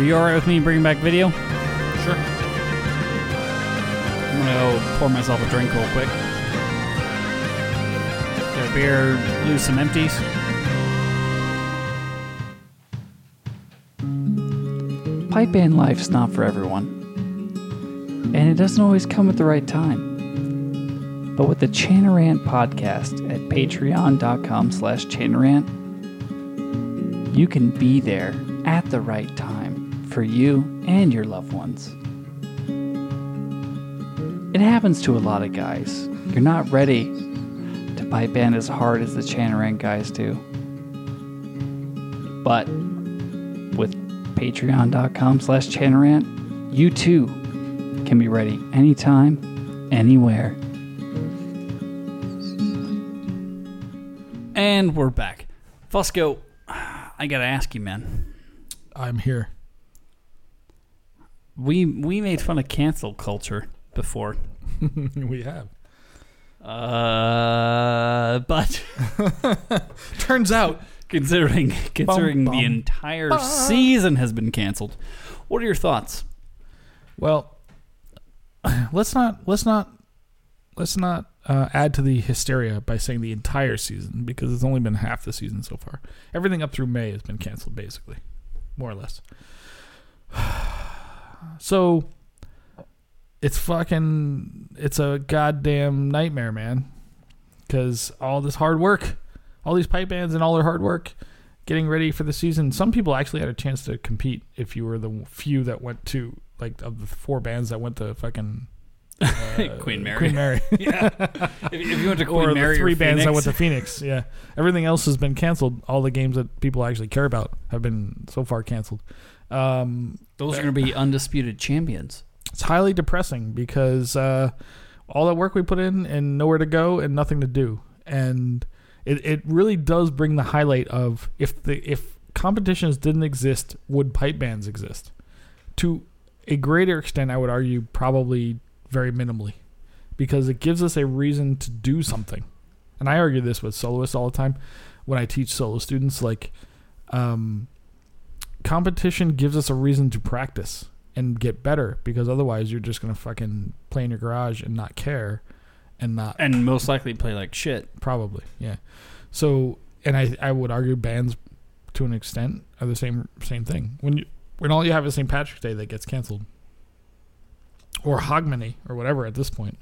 Are you alright with me bringing back video?
Sure.
I'm gonna go pour myself a drink real quick. Get a beer, lose some empties. Pipe band life's not for everyone. And it doesn't always come at the right time. But with the Chanarant podcast at patreon.com slash Chanarant, you can be there at the right time for you and your loved ones. It happens to a lot of guys. You're not ready to pipe band as hard as the Chanarant guys do. But with patreon.com slash Chanarant, you too can be ready anytime, anywhere. And we're back. Fusco, I gotta ask you, man.
I'm here.
We we made fun of cancel culture before. [laughs]
we have.
Uh, but [laughs]
Turns out,
considering considering
bum,
the entire
bum.
season has been canceled, what are your thoughts?
well, [sighs] let's not let's not let's not uh, add to the hysteria by saying the entire season because it's only been half the season so far. Everything up through May has been canceled, basically, more or less. [sighs] [sighs] So it's fucking it's a goddamn nightmare, man. Because all this hard work, all these pipe bands and all their hard work getting ready for the season. Some people actually had a chance to compete if you were the few that went to like of the four bands that went to fucking [laughs] uh,
Queen Mary.
Queen Mary. [laughs]
yeah, if, [laughs] if you went to Queen
or
Mary
the three
or
bands that went to Phoenix. Yeah, everything else has been canceled. All the games that people actually care about have been so far canceled. Um,
those are going to be undisputed champions.
it's highly depressing because uh, all that work we put in and nowhere to go and nothing to do, and it, it really does bring the highlight of if the if competitions didn't exist, would pipe bands exist? To a greater extent, I would argue probably very minimally, because it gives us a reason to do something. And I argue this with soloists all the time when I teach solo students. Like, um, competition gives us a reason to practice and get better because otherwise you're just gonna fucking play in your garage and not care and not
And most likely play like shit.
probably yeah so and i i would argue bands to an extent are the same same thing when you when all you have is st patrick's day that gets canceled or hogmanay or whatever at this point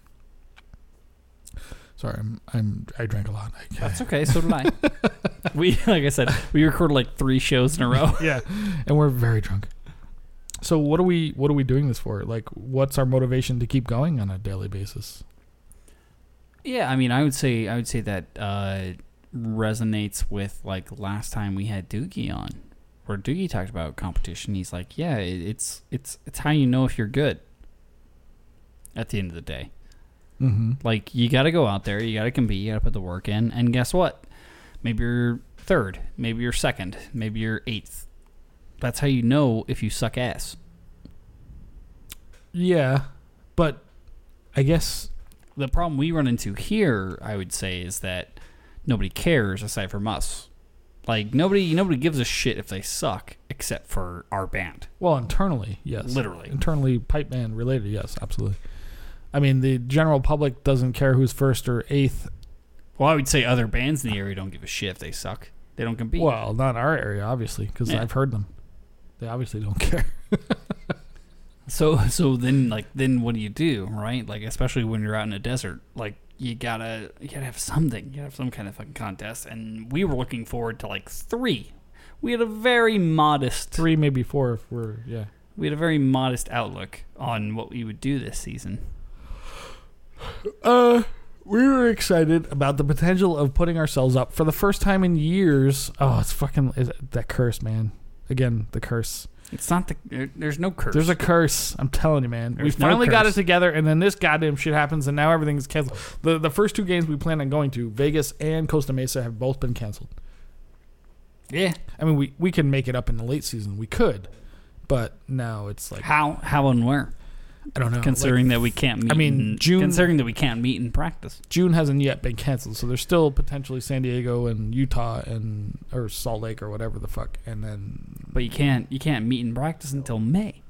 sorry i'm i'm i drank a lot I,
That's okay. So did I. [laughs] we, like I said, we recorded like three shows in a row. [laughs]
yeah and we're very drunk so what are we what are we doing this for like what's our motivation to keep going on a daily basis
Yeah, I mean, I would say I would say that uh, resonates with like last time we had Doogie on, where Doogie talked about competition. He's like, yeah, it, it's it's it's how you know if you're good. At the end of the day,
mm-hmm
like you got to go out there, you got to compete, you got to put the work in, and guess what? Maybe you're third, maybe you're second, maybe you're eighth. That's how you know if you suck ass.
yeah but i guess
the problem we run into here, I would say, is that nobody cares aside from us. Like nobody, nobody gives a shit if they suck, except for our band.
Well, internally, yes.
Literally.
Internally, pipe band related, yes, absolutely. I mean, the general public doesn't care who's first or eighth.
Well, I would say other bands in the area don't give a shit if they suck. They don't compete.
Well, not our area, obviously, because
Yeah.
I've heard them. They obviously don't [laughs] care.
So, so then, like, then what do you do, right? Like, especially when you're out in a desert, like, you gotta, you gotta have something. You gotta have some kind of fucking contest. And we were looking forward to like three. We had a very modest
Three, maybe four, if we're yeah.
we had a very modest outlook on what we would do this season.
Uh, we were excited about the potential of putting ourselves up for the first time in years. Oh, it's fucking is that curse, man. Again, the curse.
It's not the there, there's no curse.
There's a curse. I'm telling you, man. we
There's no
finally got it
curse.
together, and then this goddamn shit happens, and now everything's canceled. The the first two games we planned on going to, Vegas and Costa Mesa, have both been canceled.
yeah.
I mean, we we can make it up in the late season. We could, but now it's like
How how and where?
I don't know.
considering that we can't meet.
I mean,
in-
June-
Considering that we can't meet in practice.
June hasn't yet been canceled, so there's still potentially San Diego and Utah and or Salt Lake or whatever the fuck, and then
But you can't you can't meet in practice until May.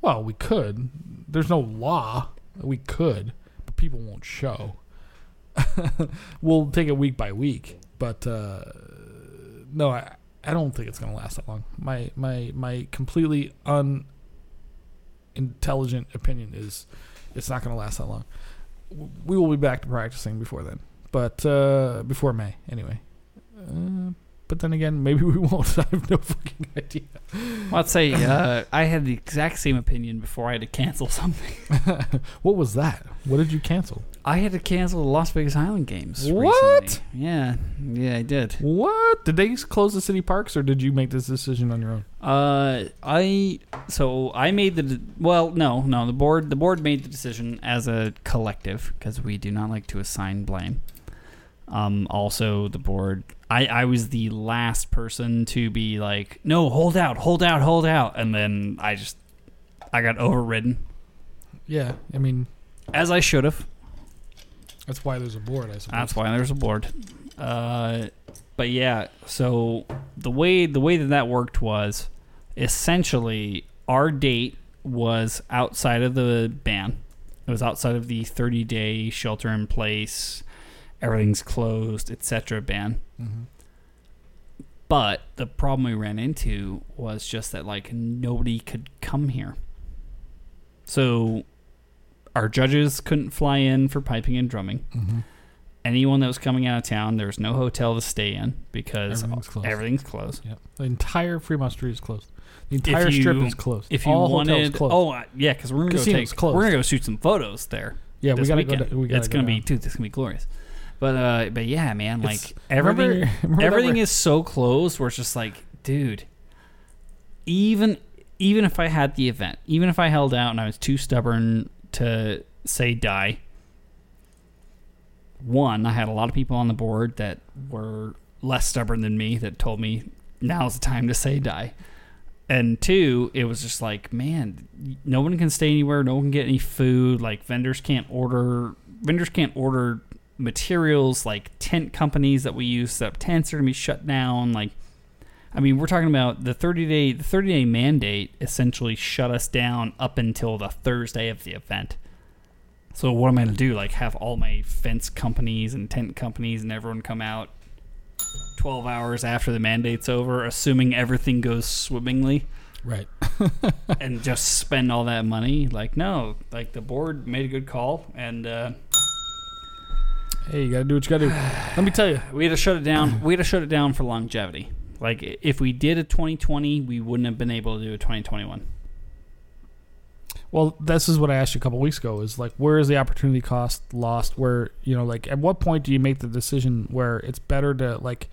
well, we could. There's no law. We could, but people won't show. [laughs] we'll take it week by week, but uh, no, I I don't think it's gonna last that long. My my my completely unintelligent opinion is it's not gonna last that long. We will be back to practicing before then, but uh, before May anyway. Uh, but then again, maybe we [laughs] won't. I have no fucking idea.
Well, I'd say uh, I had the exact same opinion before I had to cancel [laughs] something. [laughs]
what was that? What did you cancel?
I had to cancel the Las Vegas Highland Games.
What?
recently. Yeah, yeah, I did.
What? Did they close the city parks, or did you make this decision on your own?
Uh, I so I made the de- well, no, no. The board the board made the decision as a collective because we do not like to assign blame. Um, also the board. I I was the last person to be like, no, hold out, hold out, hold out, and then I just I got overridden
Yeah, I mean
as I should have.
that's why there's a board. I suppose.
That's why there's a board. Uh, but yeah, so the way the way that that worked was essentially our date was outside of the ban. It was outside of the 30 day shelter in place, everything's closed, etc. ban.
hmm
But the problem we ran into was just that like nobody could come here. So our judges couldn't fly in for piping and drumming.
hmm
anyone that was coming out of town, there was no hotel to stay in because
Everything's closed.
everything's closed.
Yeah, the entire Fremont Street is closed. The entire
you-
strip is closed.
If you
All
wanted,
closed.
oh yeah, because we're gonna go take,
closed.
we're gonna go shoot some photos there.
yeah, we gotta
weekend.
go. To, we gotta
it's
go
gonna be, dude, this is gonna be glorious. But uh, but yeah, man, like
It's-
everything,
remember- remember
everything [laughs] is so close. Where it's just like, dude, even even if I had the event, even if I held out and I was too stubborn to say die, one, I had a lot of people on the board that were less stubborn than me that told me now's the time to say die. And two, it was just like, man, no one can stay anywhere, no one can get any food, like vendors can't order vendors can't order materials like tent companies that we use set up tents are gonna be shut down. Like I mean, we're talking about the 30 day the 30 day mandate essentially shut us down up until the Thursday of the event. So what am I gonna do? Like have all my fence companies and tent companies and everyone come out 12 hours after the mandate's over, assuming everything goes swimmingly,
Right. [laughs]
and just spend all that money? Like no, like the board made a good call, and uh,
Hey, you gotta do what you gotta do. Let me tell you.
we had to shut it down. We had to shut it down for longevity. Like if we did a 2020, we wouldn't have been able to do a 2021.
Well, this is what I asked you a couple weeks ago. Is like, where is the opportunity cost lost? Where you know, like, at what point do you make the decision where it's better to like,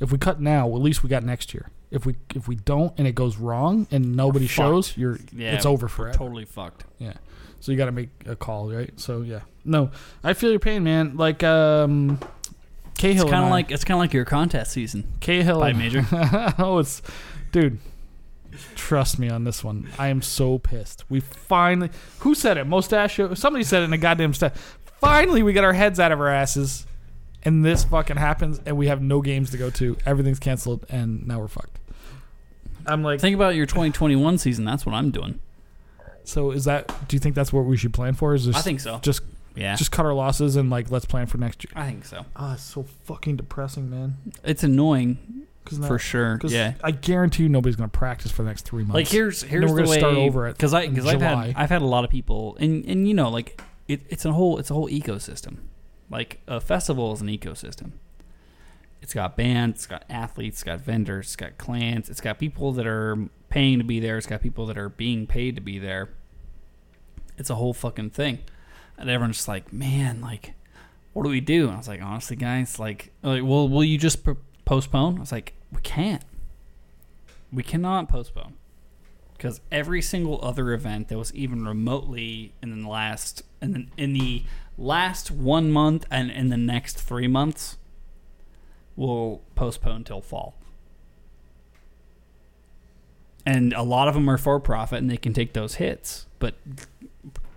if we cut now, at least we got next year. If we if we don't and it goes wrong and nobody shows, you're
Yeah,
it's over forever.
Totally fucked.
So you got to make a call, right? So yeah, no, I feel your pain, man. Like um, Cahill,
It's kind of like it's kind of like your contest season.
Cahill.
Pipe major. [laughs]
oh, it's dude. Trust me on this one. I am so pissed. We finally. Who said it? Mustachio. Somebody said it in a goddamn stat. Finally, we got our heads out of our asses, and this fucking happens, and we have no games to go to. Everything's canceled, and now we're fucked. I'm like,
Think about your 2021 season. That's what I'm doing.
So is that? Do you think that's what we should plan for? Is this
I think so.
just
Yeah,
just cut our losses and like let's plan for next year?
I think so.
Ah, it's so fucking depressing, man.
It's annoying
Cause
for sure.
Cause
Yeah.
I guarantee you nobody's gonna practice for the next three months.
Like here's here's
we're
the
gonna
way
start over at
because I because I've
July.
had I've had a lot of people and and you know like it, it's a whole it's a whole ecosystem. Like a festival is an ecosystem. It's got bands, it's got athletes, it's got vendors, it's got clans, it's got people that are paying to be there, it's got people that are being paid to be there. It's a whole fucking thing, and everyone's just like, man, like, what do we do? And I was like, honestly, guys, like, like well, will you just postpone? I was like, we can't. We cannot postpone because every single other event that was even remotely in the last in the, in the last one month and in the next three months will postpone till fall. And a lot of them are for profit and they can take those hits, but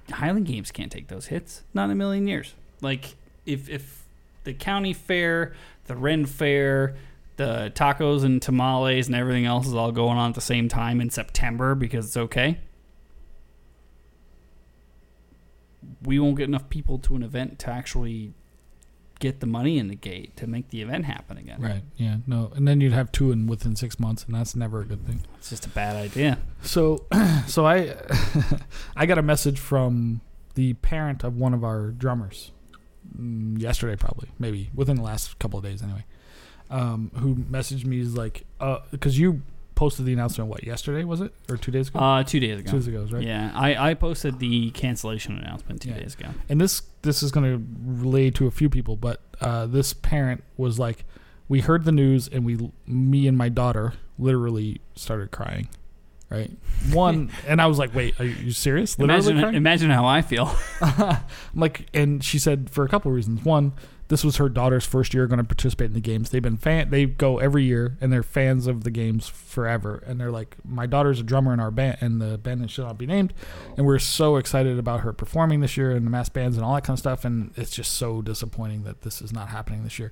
Highland Games can't take those hits. Not in a million years. Like if if the county fair, the Ren fair, the tacos and tamales and everything else is all going on at the same time in September because it's okay. We won't get enough people to an event to actually get the money in the gate to make the event happen again.
Right. Yeah. No. And then you'd have two in within six months, and that's never a good thing.
It's just a bad idea.
So, [clears throat] so I, [laughs] I got a message from the parent of one of our drummers mm, yesterday, probably maybe within the last couple of days, anyway. Um, who messaged me is like, uh, because you posted the announcement what yesterday was it or two days ago?
Uh, two days ago.
two days ago, right?
Yeah, I, I posted the cancellation announcement two
Yeah.
days ago.
and this this is going to relate to a few people, but uh, this parent was like, we heard the news and we, me and my daughter, literally started crying. Right, [laughs] one, and I was like, "Wait, are you serious? Literally
Imagine,
crying?"
imagine how I feel. [laughs]
I'm like, and she said for a couple of reasons. One, this was her daughter's first year going to participate in the games. They've been fan, they go every year, and they're fans of the games forever. And they're like, my daughter's a drummer in our band, and the band shall not be named. And we're so excited about her performing this year and the mass bands and all that kind of stuff. And it's just so disappointing that this is not happening this year.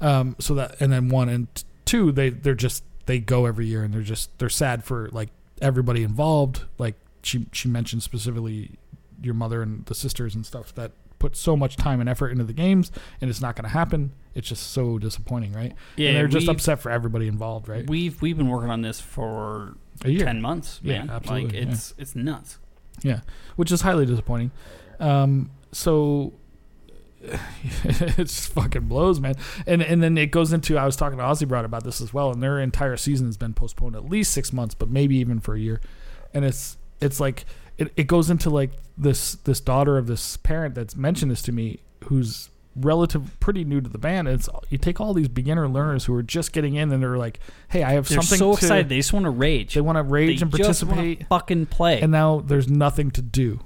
Um, so that, and then one and two, they they're just they go every year, and they're just they're sad for like everybody involved. Like she she mentioned specifically your mother and the sisters and stuff that put so much time and effort into the games and it's not going to happen. It's just so disappointing right?
Yeah,
and they're just upset for everybody involved right?
We've we've been working on this for ten months,
Yeah,
man.
absolutely,
Like
yeah.
it's it's nuts.
yeah which is highly disappointing. Um so [laughs] it just fucking blows man. And and then it goes into i was talking to ozzy broad about this as well and their entire season has been postponed at least six months but maybe even for a year. And it's it's like it, it goes into like this this daughter of this parent that's mentioned this to me who's relative pretty new to the band it's you take all these beginner learners who are just getting in and they're like hey i have
They're
something
so
to
excited. They just want to rage.
they want to rage
They
and participate
fucking play.
and now there's nothing to do.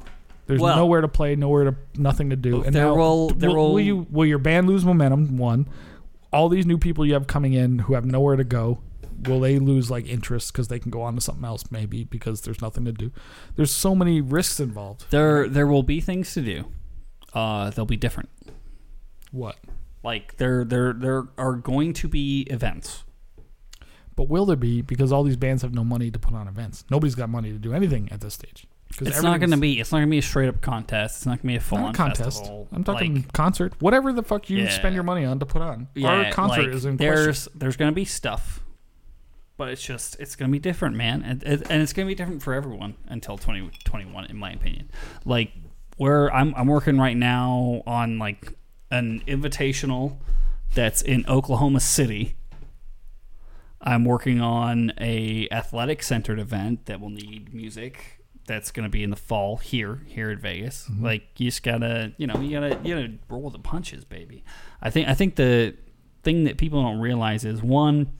There's
Well-
nowhere to play, nowhere to nothing to do. And now,
will- there
will,
will-
you will your band lose momentum? One, all these new people you have coming in who have nowhere to go, will they lose like interest because they can go on to something else maybe because there's nothing to do? There's so many risks involved.
there there will be things to do. Uh, they'll be different.
What?
Like there there there are going to be events.
But will there be because all these bands have no money to put on events? Nobody's got money to do anything at this stage.
It's not going to be. It's not going to be a straight up contest. It's not going to be a full on
contest.
festival.
I'm talking
Like,
concert, whatever the fuck you
Yeah.
spend your money on to put on.
yeah,
Our concert
like,
is in question.
there's there's going to be stuff, but it's just it's going to be different, man, and, and it's going to be different for everyone until 2021, in my opinion. Like where I'm I'm working right now on like an invitational that's in Oklahoma City. I'm working on a athletic centered event that will need music. That's going to be in the fall here, here at Vegas. Mm-hmm. Like you just gotta, you know, you gotta, you gotta roll the punches, baby. I think, I think the thing that people don't realize is one,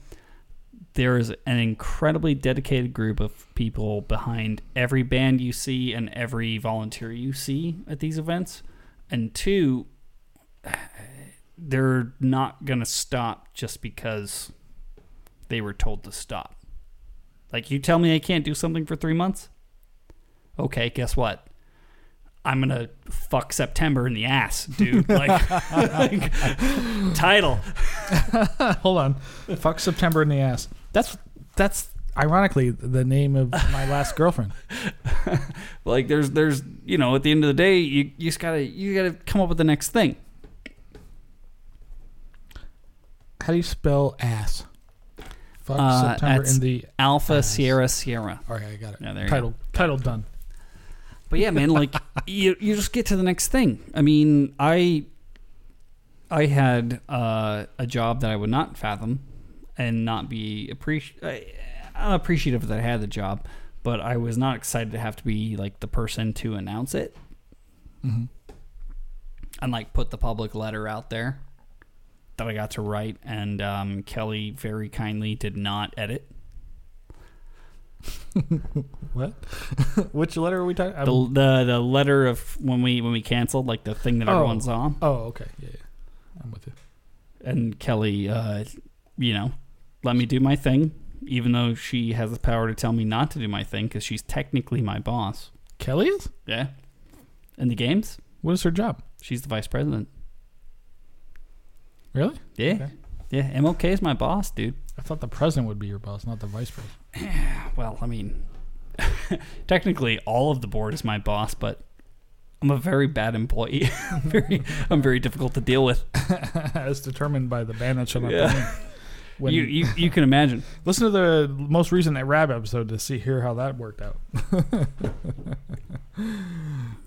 there is an incredibly dedicated group of people behind every band you see and every volunteer you see at these events, and two, [sighs] they're not gonna stop just because they were told to stop. Like you tell me I can't do something for three months. Okay, guess what? I'm gonna fuck September in the ass, dude. [laughs] Like, like title. [laughs]
Hold on. Fuck September in the ass. That's that's ironically the name of my last girlfriend. [laughs]
Like there's there's you know at the end of the day you, you just gotta you gotta come up with the next thing.
How do you spell ass? Fuck
Uh,
September in the.
Alpha
Ass.
Sierra Sierra.
All right, I got it.
Yeah, there you
title title done.
But yeah, man, like [laughs] you you just get to the next thing. I mean, I I had uh, a job that I would not fathom and not be appreci- uh, appreciative that I had the job, but I was not excited to have to be like the person to announce it
hmm
and like put the public letter out there that I got to write. And um, Kelly very kindly did not edit. [laughs]
What? [laughs] Which letter are we talking?
The, the the letter of when we when we canceled like the thing that
Oh.
everyone saw
oh, okay. Yeah, yeah. I'm with you.
and Kelly, uh, you know, let me do my thing, even though she has the power to tell me not to do my thing because she's technically my boss.
Kelly is?
Yeah, in the games.
What is her job?
She's the vice president.
Really?
Yeah,
Okay.
yeah. MLK is my boss, dude.
I thought the president would be your boss, not the vice president. [sighs]
Well, I mean, [laughs] technically, all of the board is my boss, but I'm a very bad employee. I'm [laughs] very, I'm very difficult to deal with. [laughs]
As determined by the band that shall not be
Yeah.
named. When
you, you, you can imagine. [laughs]
listen to the most recent Rab episode to see hear how that worked out. [laughs]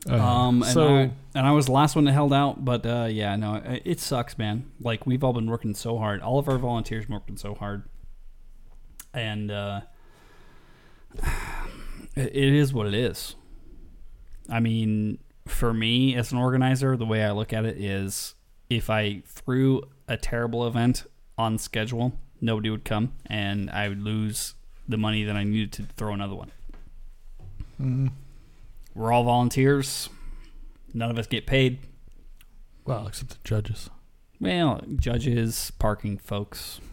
Uh,
Um, and
so
I, and I was the last one that held out, but uh, yeah, no, it, it sucks, man. Like we've all been working so hard. All of our volunteers been working so hard, and uh, [sighs] it, it is what it is. I mean, for me as an organizer, the way I look at it is, if I threw a terrible event on schedule, nobody would come, and I would lose the money that I needed to throw another one.
mm,
We're all volunteers. None of us get paid.
well, except the judges.
Well, judges, parking folks. [laughs]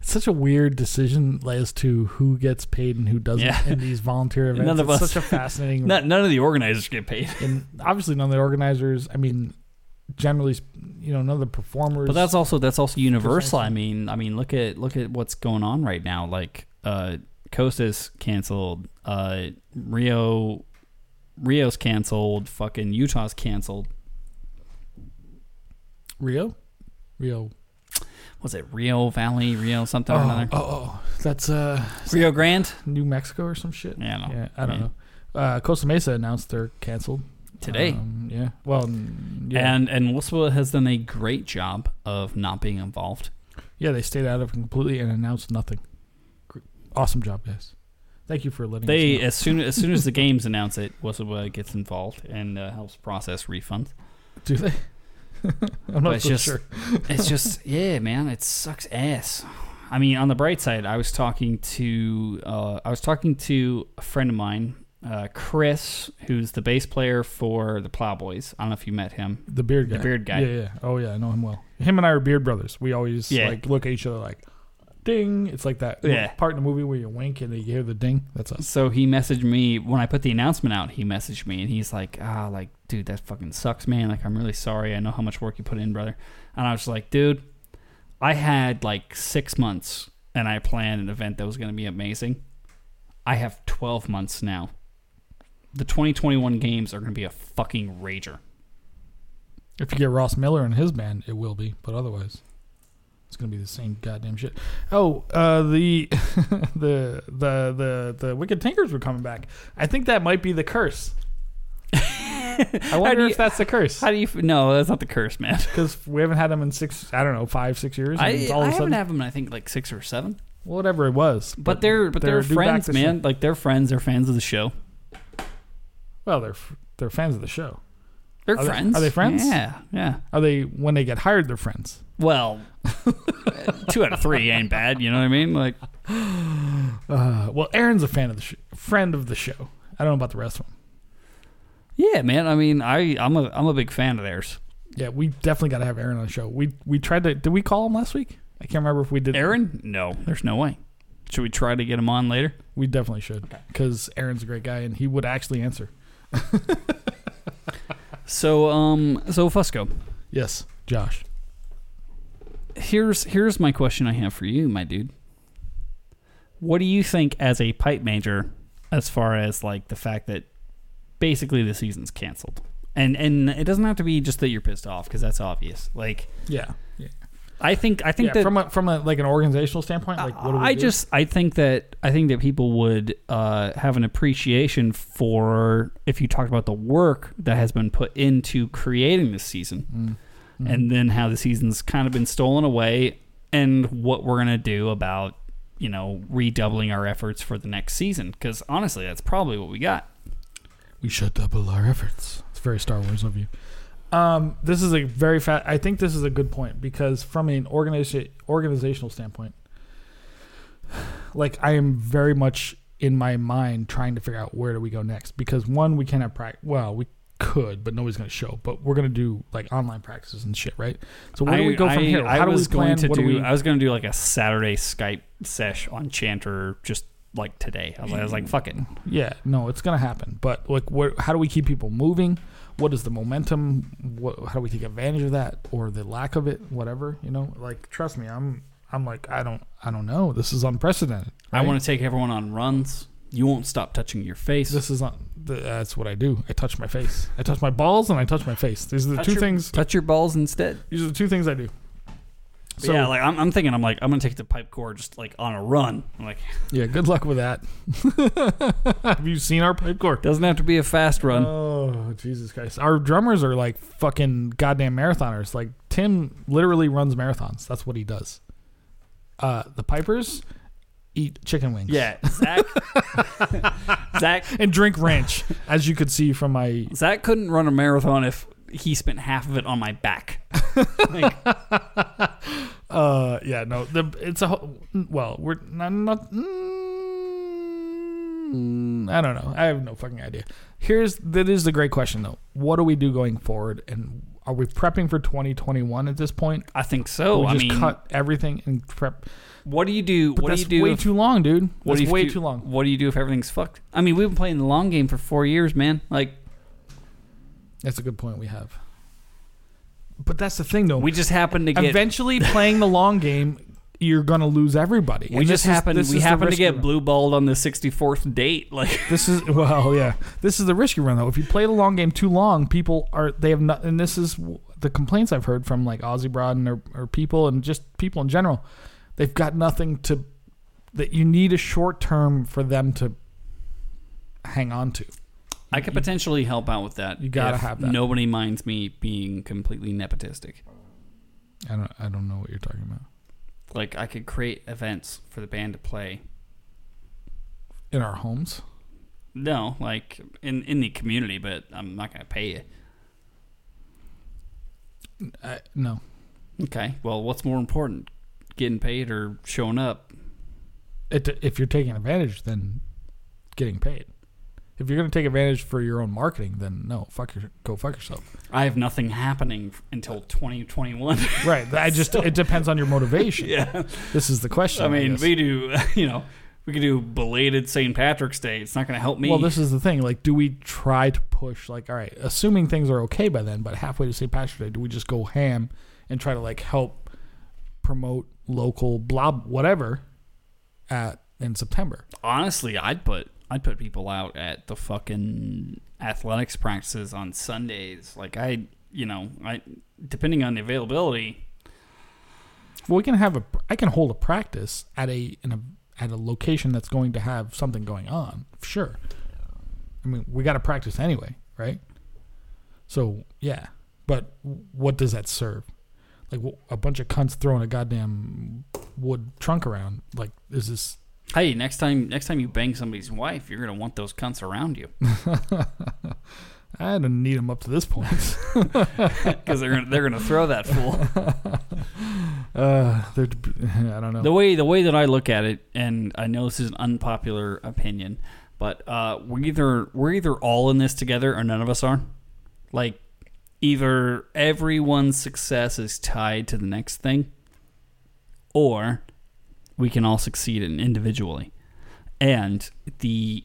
It's such a weird decision as to who gets paid and who doesn't
Yeah.
in these volunteer [laughs] events.
None of
it's
us-
such a fascinating. [laughs]
Not, none of the organizers get paid.
and obviously, none of the organizers. I mean, generally, you know, none of the performers.
But that's also that's also universal. I mean, I mean, look at look at what's going on right now. Like, uh, Costa's canceled. Uh, Rio, Rio's canceled. Fucking Utah's canceled.
Rio. Rio.
Was it Rio Valley? Rio something or
Oh,
another?
oh, oh, that's uh,
Rio Grande
New Mexico or some shit.
Yeah, I.
Yeah, I don't know. Uh, Costa Mesa announced they're canceled
today.
Um, yeah. Well, yeah.
And and Wilsonville has done a great job of not being involved.
yeah, they stayed out of it completely and announced nothing. Awesome job, guys. Thank you for letting
They as soon as soon as the [laughs] games announce it, Wilsonville gets involved and uh, helps process refunds.
Do they? [laughs] I'm not
it's
so
just-
sure.
it's just [laughs] yeah, man, it sucks ass. I mean, on the bright side, I was talking to uh, I was talking to a friend of mine, uh, Chris, who's the bass player for the Plowboys. I don't know if you met him.
The beard guy.
The beard guy.
Yeah, yeah. Oh, yeah. I know him well. Him and I are beard brothers. We always
Yeah.
like look at each other like, ding. It's like that
Yeah.
part in the movie where you wink and you hear the ding. That's us.
So he messaged me when I put the announcement out. He messaged me and he's like, "Ah, like, dude, that fucking sucks, man. Like, I'm really sorry. I know how much work you put in, brother." And I was like, "Dude, I had like six months and I planned an event that was going to be amazing. I have 12 months now. The 2021 games are going to be a fucking rager.
If you get Ross Miller and his band, it will be. But otherwise, it's gonna be the same goddamn shit. Oh, uh, the [laughs] the the the the Wicked Tinkers were coming back. I think that might be the curse. [laughs] I wonder
do
if that's the curse
How do you? No, that's not the curse, man.
because we haven't had them in six. I don't know, five, six years.
I,
it's all
I haven't
sudden,
had them. in, I think like six or seven.
whatever it was.
But, they're but they're,
they're
friends, man. Like they're friends. They're fans of the show.
Well, they're they're fans of the show.
They're
Are they-
friends.
are they friends?
Yeah, yeah.
Are they when they get hired? They're friends.
Well, [laughs] two out of three ain't bad. You know what I mean? Like, [sighs]
Uh, well, Aaron's a fan of the sh- friend of the show. I don't know about the rest of them.
yeah, man. I mean, I I'm a I'm a big fan of theirs.
Yeah, we definitely got to have Aaron on the show. We we tried to. Did we call him last week? I can't remember if we did.
Aaron? No, there's no way. Should we try to get him on later?
We definitely should because Aaron's a great guy and he would actually answer.
So, um, so Fusco,
Yes, Josh.
here's here's my question I have for you, my dude. What do you think as a pipe major, as far as like the fact that basically the season's canceled, and and it doesn't have to be just that you're pissed off because that's obvious. Like,
Yeah. Yeah.
I think I think
yeah
that
from a from a like an organizational standpoint, like what do we
I
do?
just I think that I think that people would uh, have an appreciation for if you talked about the work that has been put into creating this season,
Mm.
and then how the season's kind of been stolen away, and what we're gonna do about you know redoubling our efforts for the next season. Because honestly, that's probably what we got.
we should double our efforts. It's very Star Wars of you. Um, this is a very fat. I think this is a good point because from an organization organizational standpoint, like I am very much in my mind trying to figure out where do we go next because one we can't have practice. Well, we could, but nobody's going to show. But we're going to do like online practices and shit, right? So where do we go from
I,
here?
I
How do
was
we plan?
going to
what
do.
do we?
I was going to do like a Saturday Skype sesh on Chanter, just like today. I was, I was like, fuck it.
Yeah, no, it's gonna happen. But like, where, how do we keep people moving? What is the momentum? What, how do we take advantage of that or the lack of it? Whatever, you know. Like, trust me, I'm, I'm like, I don't, I don't know. This is unprecedented.
I want to take everyone on runs. You won't stop touching your face.
This is not. th- That's what I do. I touch my face. I touch my balls and I touch my face. These are the
Touch
two
your-
things.
touch your balls instead.
These are the two things I do.
So yeah, like I'm, I'm thinking, I'm like, I'm gonna take the pipe corps just like on a run. I'm like, [laughs]
Yeah, good luck with that. Have you seen our pipe corps?
doesn't have to be a fast run.
Oh, Jesus Christ. Our drummers are like fucking goddamn marathoners. Like Tim literally runs marathons. That's what he does. Uh the pipers eat chicken wings.
yeah, Zach. [laughs] Zach.
And drink ranch, as you could see from my
Zach couldn't run a marathon if he spent half of it on my back. Like, [laughs]
uh yeah, no, the it's a whole- well, we're not, not mm, I don't know. I have no fucking idea. Here's that is the great question though. What do we do going forward and are we prepping for 2021 at this point?
I think
Or
so.
we
I
just
mean,
cut everything and prep.
what do you do?
But
what do you do?
way
if-
too long, dude.
what
That's
do you
way
do-
too long.
What do you do if everything's fucked? I mean, we've been playing the long game for four years, man. Like,
That's a good point we have. But that's the thing, though.
we just happen to get.
Eventually, playing the long game, you're gonna lose everybody.
we
And
just
this is-
happen. We happen to get blue balled on the sixty fourth date. [laughs] Like,
This is well, yeah. This is the risky run, though. If you play the long game too long, people are they have not, and this is the complaints I've heard from like Aussie Broad and or, or people and just people in general. They've got nothing to that you need a short term for them to hang on to.
I could potentially help out with that.
You gotta
if
have that.
Nobody minds me being completely nepotistic.
I don't I don't know what you're talking about.
Like, I could create events for the band to play.
In our homes.
No, like in in the community, but I'm not gonna pay you.
I, no.
Okay. Well, what's more important, getting paid or showing up?
It, if you're taking advantage, then getting paid. If you're going to take advantage for your own marketing, then no, fuck your, go fuck yourself.
I have nothing happening until 2021. [laughs]
Right. I just it depends on your motivation. [laughs]
yeah.
This is the question.
I mean,
guess.
we do. [laughs] You know, we could do belated St. Patrick's Day. It's not going to help me.
well, this is the thing. Like, do we try to push? Like, all right, assuming things are okay by then, but halfway to St. Patrick's Day, do we just go ham and try to like help promote local blah whatever at in September?
Honestly, I'd put I'd put people out at the fucking athletics practices on Sundays. Like I, you know, I depending on the availability.
Well, we can have a. I can hold a practice at a in a at a location that's going to have something going on. Sure. I mean, we got to practice anyway, right? So yeah, but what does that serve? Like a bunch of cunts throwing a goddamn wood trunk around. Like, is this?
Hey, next time next time you bang somebody's wife, you're gonna want those cunts around you [laughs]
I didn't need them up to this point. [laughs]
because they're gonna, they're gonna throw that fool. [laughs]
uh, they're, I don't know.
the way the way that I look at it, and I know this is an unpopular opinion, but uh, we're either we're either all in this together or none of us are. Like either everyone's success is tied to the next thing, or we can all succeed in individually. And the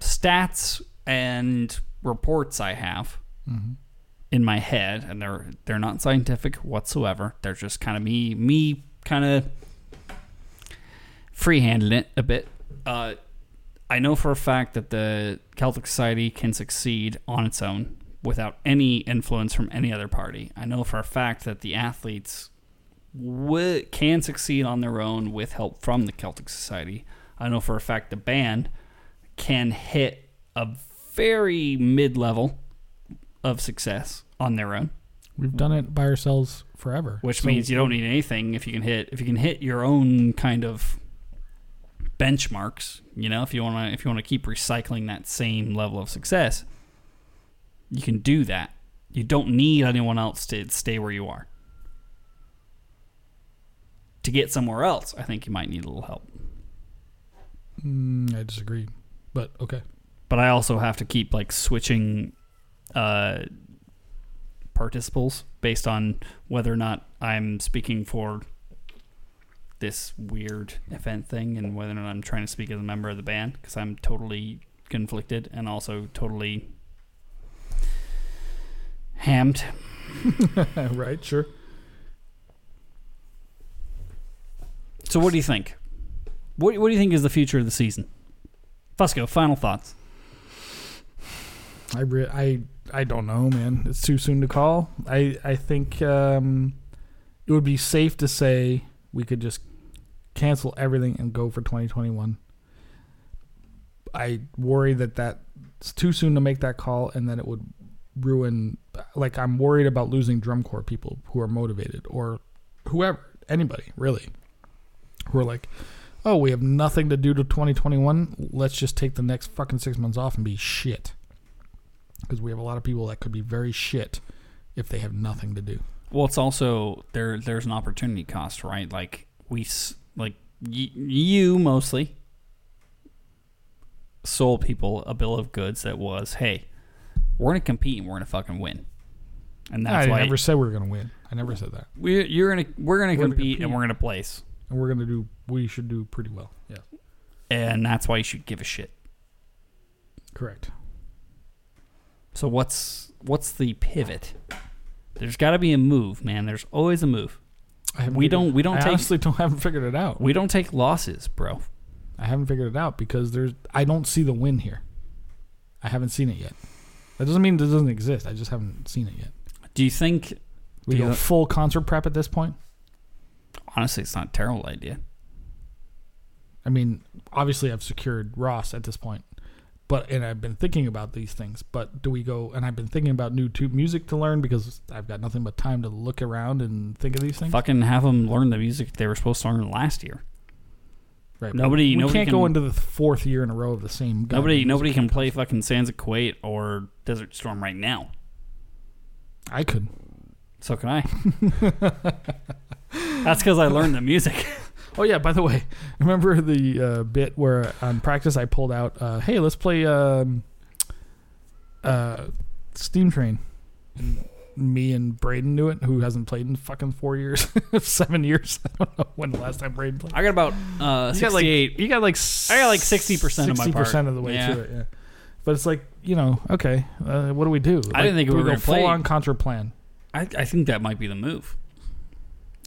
stats and reports I have
Mhm.
in my head, and they're they're not scientific whatsoever. They're just kind of me me kind of freehanding it a bit. Uh, I know for a fact that the Celtic Society can succeed on its own without any influence from any other party. I know for a fact that the athletes w- can succeed on their own with help from the Celtic Society. I know for a fact the band can hit a very mid level of success on their own,
We've done it by ourselves forever,
which
So-
means you don't need anything if you can hit if you can hit your own kind of benchmarks. You know, if you want to if you want to keep recycling that same level of success, you can do that. You don't need anyone else to stay where you are. To get somewhere else, I think you might need a little help.
Mm, I disagree, but okay.
but I also have to keep like switching uh, participles based on whether or not I'm speaking for this weird event thing and whether or not I'm trying to speak as a member of the band because I'm totally conflicted and also totally hammed. [laughs]
right, sure.
So, what do you think? What, what do you think is the future of the season? Fusco, final thoughts.
I re- I I don't know, man. It's too soon to call. I I think um, it would be safe to say we could just cancel everything and go for 2021. I worry that that's too soon to make that call, and that it would ruin. Like I'm worried about losing drum corps people who are motivated, or whoever, anybody really, who are like, oh, we have nothing to do to 2021. Let's just take the next fucking six months off and be shit because we have a lot of people that could be very shit if they have nothing to do.
Well, it's also there. There's an opportunity cost, right? Like we, s- like y- you mostly sold people a bill of goods that was, hey, we're gonna compete and we're gonna fucking win, and that's why
I
why
never said we were gonna win. I never said that.
we you're gonna we're gonna
We're gonna
compete and we're gonna place,
And we're gonna do. We should do pretty well. Yeah,
and that's why you should give a shit.
correct.
So what's what's the pivot? There's got to be a move, man. There's always a move.
I
We don't- we don't
I
take-
honestly don't [laughs] haven't figured it out.
We don't take losses, bro.
I haven't figured it out because there's. I don't see the win here. I haven't seen it yet. That doesn't mean it doesn't exist. I just haven't seen it yet.
Do you think?
We
Do
go full concert prep at this point.
Honestly, it's not a terrible idea.
I mean, obviously, I've secured Ross at this point, but and I've been thinking about these things. But do we go? And I've been thinking about new tube music to learn because I've got nothing but time to look around and think of these things.
Fucking have them learn the music they were supposed to learn last year.
Right,
Nobody-
We
nobody
can't go into the fourth year in a row of the same.
Nobody, nobody can play fucking Sands of Kuwait or Desert Storm right now.
I could.
So can I. [laughs] That's because I learned the music. [laughs]
Oh yeah. By the way, remember the uh, bit where on practice I pulled out, uh, "Hey, let's play um, uh, Steam Train." And me and Braden do it, who hasn't played in fucking four years, [laughs] seven years. [laughs] I don't know when the last time Braden played.
I got about uh,
You got like
68.
you got like
I got like 60% of my part.
60% of the way
Yeah.
through it. Yeah. But it's like you know, okay, uh, what do we do?
I didn't think
do
we
we
were
go
gonna play-
full on contra plan.
I, I think that might be the move.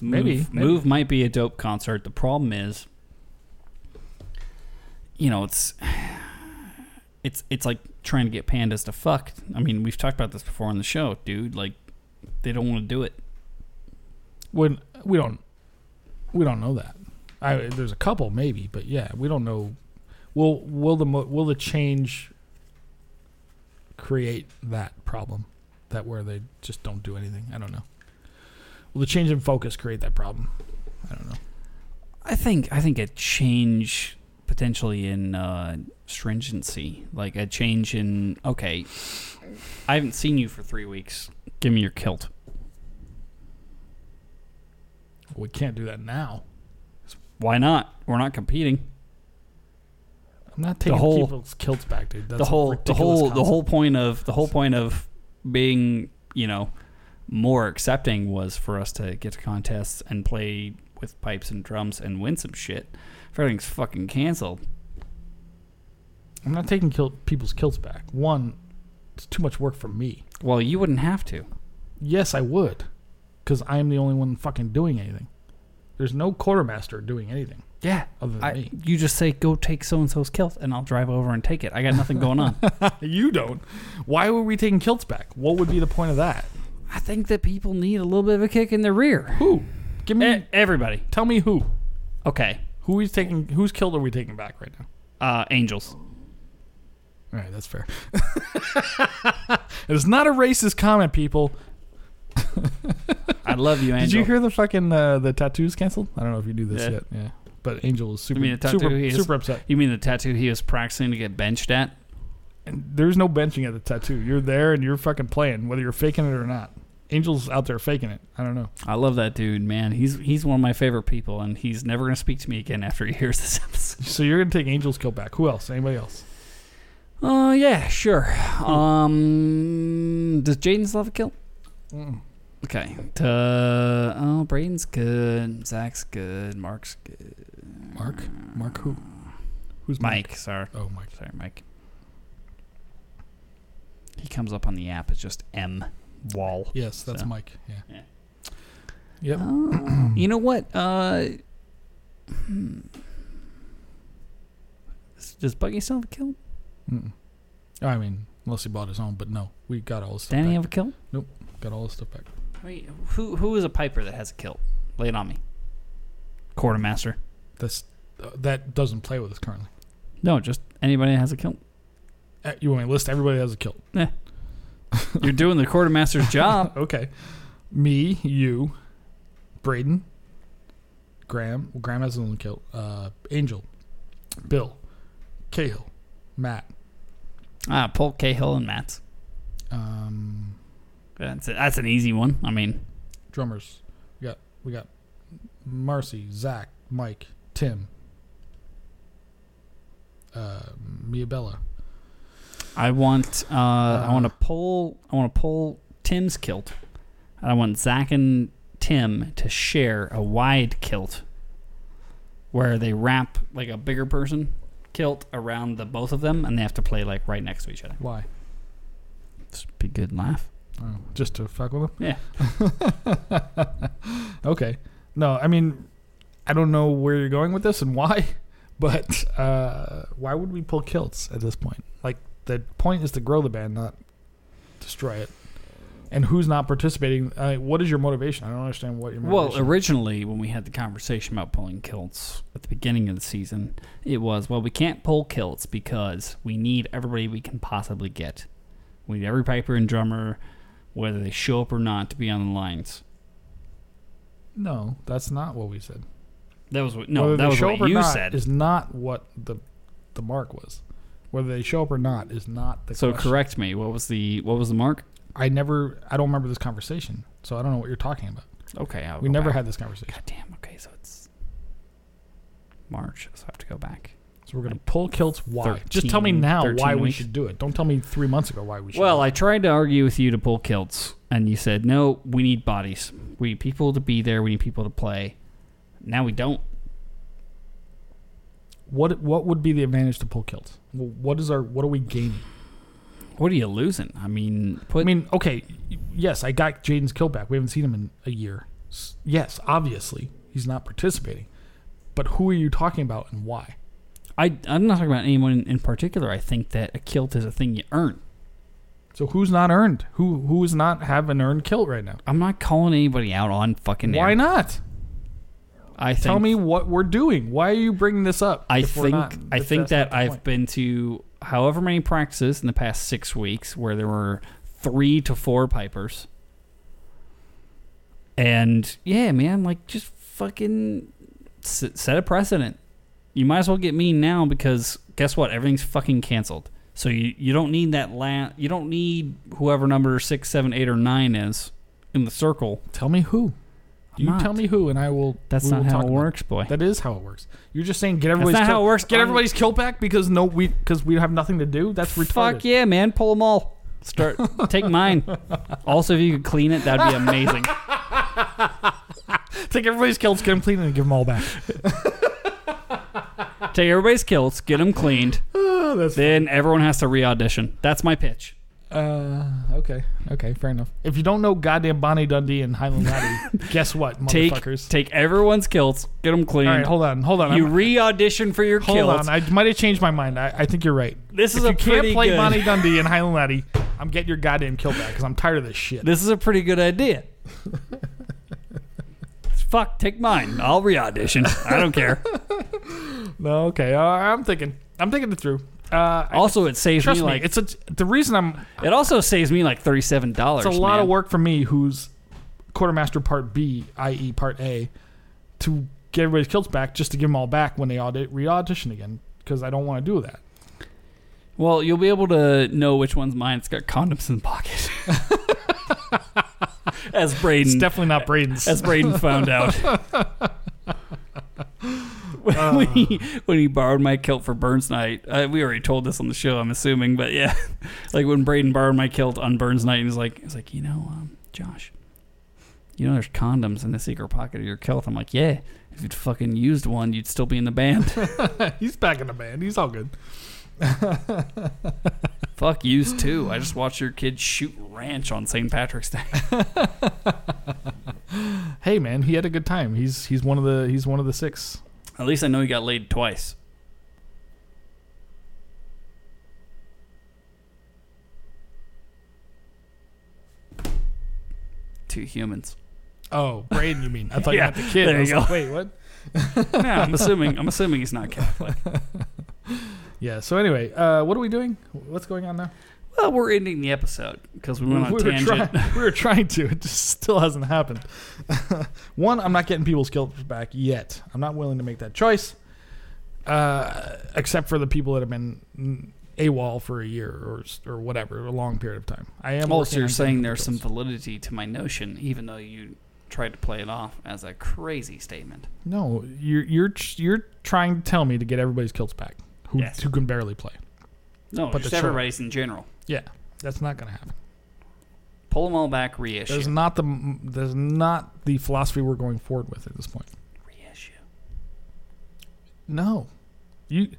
Maybe,
Move,
maybe.
move might be a dope concert. The problem is, you know, it's it's it's like trying to get pandas to fuck. I mean, we've talked about this before on the show, dude. Like, they don't want to do it.
When we don't, we don't know that. I, there's a couple maybe, but yeah, we don't know. Will will the will the change create that problem? That where they just don't do anything? I don't know. Will the change in focus create that problem? I don't know.
I think I think a change potentially in uh, stringency, like a change in okay, I haven't seen you for three weeks. Give me your kilt.
We can't do that now.
Why not? We're not competing.
I'm not taking the
whole-
people's kilts back, dude. That's
the whole the whole the whole point of the whole point of being you know more accepting was for us to get to contests and play with pipes and drums and win some shit. If everything's fucking canceled,
I'm not taking kilt, people's kilts back. One, it's too much work for me.
well, you wouldn't have to.
Yes, I would, because I am the only one fucking doing anything. There's no quartermaster doing anything
Yeah,
other than
I,
me.
you just say go take so and so's kilt, and I'll drive over and take it. I got nothing going on. [laughs]
you don't. Why were we taking kilts back? What would be the point of that?
I think that people need a little bit of a kick in the rear.
Who? Give me.
E- everybody.
tell me who.
Okay.
Who is taking? Whose kilt are we taking back right now?
Uh, angels.
All right, that's fair. [laughs] it's not a racist comment, people.
I love you, Angel. [laughs]
Did you hear the fucking uh, the tattoos canceled? I don't know if you do this
Yeah.
yet. Yeah, but Angel was super
mean the tattoo
super,
he is-
super upset.
You mean the tattoo he was practicing to get benched at?
There's no benching at the tattoo. You're there and you're fucking playing, whether you're faking it or not. Angel's out there faking it. I don't know.
I love that dude, man. He's he's one of my favorite people, and he's never gonna speak to me again after he hears this [laughs] episode.
So you're gonna take Angel's kill back. Who else? Anybody else?
Oh yeah, sure. Um, does Jaden love a kill?
Mm-mm.
Okay. To, oh, Braden's good. Zach's good. Mark's good.
Mark? Mark who? Who's Mike?
Mike, sorry.
Oh, Mike.
Sorry, Mike. He comes up on the app as just M Wall.
Yes, that's
So.
Mike. Yeah.
Yeah.
Yep.
Oh, you know what? Uh, hmm. Does Buggy still have a kilt?
Mm-mm. I mean, unless he bought his own, but no, we got all his stuff
Danny
back.
have a kill? Nope.
Got all his stuff back.
Wait, who who is a piper that has a kilt? Lay it on me. Quartermaster.
That's uh, that doesn't play with us currently.
No, just anybody that has a kilt.
Uh, you want me to list everybody that has a kilt?
You're doing the quartermaster's job. [laughs]
Okay. Me, you, Braden, Graham. Well, Graham has own kilt. Uh, Angel, Bill, Cahill, Matt.
Ah, Paul Cahill and Matt's.
Um,
That's that's an easy one. I mean,
drummers. We got we got Marcy, Zach, Mike, Tim, uh, Mia Bella.
I want uh, I want to pull I want to pull Tim's kilt. I want Zach and Tim to share a wide kilt where they wrap like a bigger person kilt around the both of them and they have to play like right next to each other.
Why?
Would be good laugh.
Oh, just to fuck with them?
Yeah. [laughs]
okay. No, I mean, I don't know where you're going with this and why, [laughs] but uh, why would we pull kilts at this point? The point is to grow the band, not destroy it. And who's not participating? Uh, what is your motivation? I don't understand what your motivation.
Well, originally when we had the conversation about pulling kilts at the beginning of the season, it was well we can't pull kilts because we need everybody we can possibly get. We need every piper and drummer, whether they show up or not, to be on the lines.
no, that's not what we said.
That was what no,
Whether
that was what you
not
said.
is not what the the mark was. Whether they show up or not is not the
So
question.
correct me. What was the what was the mark?
I never. I don't remember this conversation, so I don't know what you're talking about.
Okay, I'll
we never
back.
had this conversation.
God damn. Okay, so it's March. So I have to go back.
So we're gonna pull kilts. Why? Just tell me now
13
why we should do it. Don't tell me three months ago why we should.
Well,
do it.
I tried to argue with you to pull kilts, and you said no. We need bodies. We need people to be there. We need people to play. Now we don't.
what what would be the advantage to pull kilts? What is our what are we gaining?
What are you losing? I mean, put.
I mean, okay, yes, I got Jaden's kill back. We haven't seen him in a year. Yes, obviously he's not participating, but who are you talking about and why?
I, I'm not talking about anyone in particular. I think that a kilt is a thing you earn.
So who's not earned? Who who is not have an earned kilt right now?
I'm not calling anybody out on fucking.
Why
air.
not?
I think,
Tell me what we're doing. Why are you bringing this up?
I think
not-
I think that I've
point?
been to however many practices in the past six weeks where there were three to four pipers, and yeah, man, like just fucking set a precedent. You might as well get me now because guess what? Everything's fucking canceled. So you, you don't need that la- You don't need whoever number six, seven, eight, or nine is in the circle.
Tell me who.
I'm
You
not.
tell me who, and I will.
That's
we
not
will
how
talk
it works, boy.
That is how it works. You're just saying get everybody's That's
not
kill,
how it works.
Get
I'm-
everybody's kill back because no we because we have nothing to do. That's retarded.
Fuck yeah, man! Pull them all. Start. [laughs] take mine. Also, if you could clean it, that'd be amazing. [laughs]
Take everybody's kills, get them clean, and give them all back.
Take everybody's kilts, get them cleaned. [laughs]
Oh, that's
Then everyone has to re-audition. That's my pitch.
Uh okay okay fair enough. If you don't know goddamn Bonnie Dundee and Highland Laddie, [laughs] guess what,
Take
motherfuckers?
take everyone's kilts, get them cleaned.
all right, hold on, hold on.
you
I'm-
re-audition for your
hold
kilts.
on. I might have changed my mind. I, I think you're right.
this is
if
a
you can't play
good.
Bonnie Dundee and Highland Laddie, I'm getting your goddamn kill back because I'm tired of this shit.
This is a pretty good idea. [laughs] Fuck, take mine. I'll re-audition. I don't care. [laughs]
No, okay. Uh, I'm thinking. I'm thinking it through. Uh,
Also, it saves
trust
me
me,
like
it's a, the reason I'm
it also saves me like thirty-seven dollars.
It's a lot of work for me, who's quartermaster part B, i.e., part A, to get everybody's kilts back just to give them all back when they audit, re-audition again because I don't want to do that.
Well, you'll be able to know which one's mine. It's got condoms in the pocket. [laughs] as
It's
Braden,
definitely not Braden's.
as Braden found out. [laughs] [laughs] when,
Uh.
he, when he borrowed my kilt for Burns night, uh, we already told this on the show, I'm assuming, but yeah, [laughs] like when Braden borrowed my kilt on Burns night, and he's like, he's like, you know, um, Josh, You know, there's condoms in the secret pocket of your kilt. I'm like, yeah. If you'd fucking used one, you'd still be in the band. [laughs]
He's back in the band. He's all good.
Fuck used too. I just watched your kid shoot ranch on St. Patrick's Day.
Hey man, he had a good time. He's he's one of the he's one of the six.
At least I know he got laid twice. Two humans.
Oh, Braden, you mean? I thought [laughs]
Yeah,
you meant the kid.
there you
like,
go.
wait, what? [laughs]
Yeah, I'm assuming. I'm assuming he's not Catholic. [laughs]
Yeah. So anyway, uh, what are we doing? What's going on now?
Well, we're ending the episode because we went on a
we were
tangent.
trying. We were trying to. It just still hasn't happened. [laughs] One, I'm not getting people's kilts back yet. I'm not willing to make that choice. Uh, except for the people that have been AWOL for a year or or whatever, a long period of time. I am.
Also, you're saying there's some validity to my notion, even though you tried to play it off as a crazy statement.
No, you're you're you're trying to tell me to get everybody's kilts back who
Yes.
who can barely play.
No,
But
just everybody's in general.
Yeah, that's not going to happen.
Pull them all back, reissue.
There's not the there's not the philosophy we're going forward with at this point.
reissue.
No, you.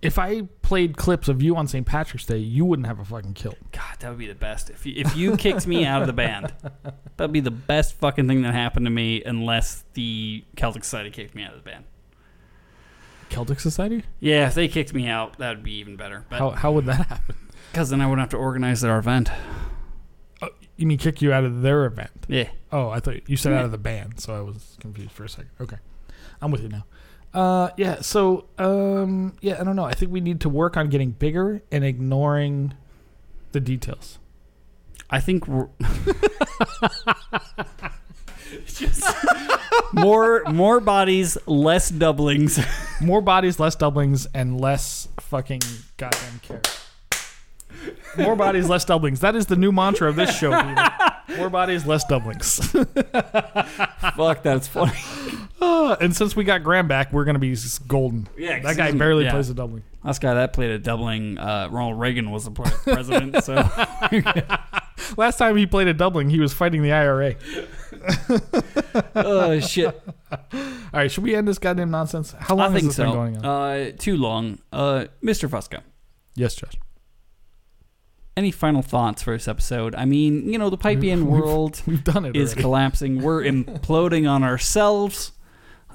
If I played clips of you on St. Patrick's Day, you wouldn't have a fucking kilt.
God, that would be the best. If you, if you kicked me out of the band, [laughs] that'd be the best fucking thing that happened to me, unless the Celtic Society kicked me out of the band.
Celtic Society?
Yeah, if they kicked me out, that would be even better.
How how would that happen?
Because then I wouldn't have to organize their event.
You mean kick you out of their event?
Yeah.
Oh, I thought you said
Yeah.
out of the band, so I was confused for a second. Okay, I'm with you now. Uh, yeah. So, um, yeah, I don't know. I think we need to work on getting bigger and ignoring the details.
I think we're just [laughs] [laughs] more more bodies, less doublings.
More bodies, less doublings, and less fucking goddamn care. More bodies, less doublings. That is the new mantra of this show. [laughs] People. More bodies, less doublings. [laughs]
Fuck, that's funny.
Uh, and since we got Graham back, we're gonna be s- golden.
Yeah, 'cause
That guy
he's-
barely
yeah.
plays a doubling.
Last guy that played a doubling, uh, Ronald Reagan was the pre- president. [laughs] So
Last time he played a doubling, he was fighting the IRA.
oh shit.
All right, should we end this goddamn nonsense? How long
I
has
think
this
so.
been going on?
Uh, too long. Uh, Mr. Fusco.
yes, Josh.
Any final thoughts for this episode? I mean, you know, the pipe
We've-
world [laughs]
We've done it.
is
already.
collapsing. We're [laughs] imploding on ourselves.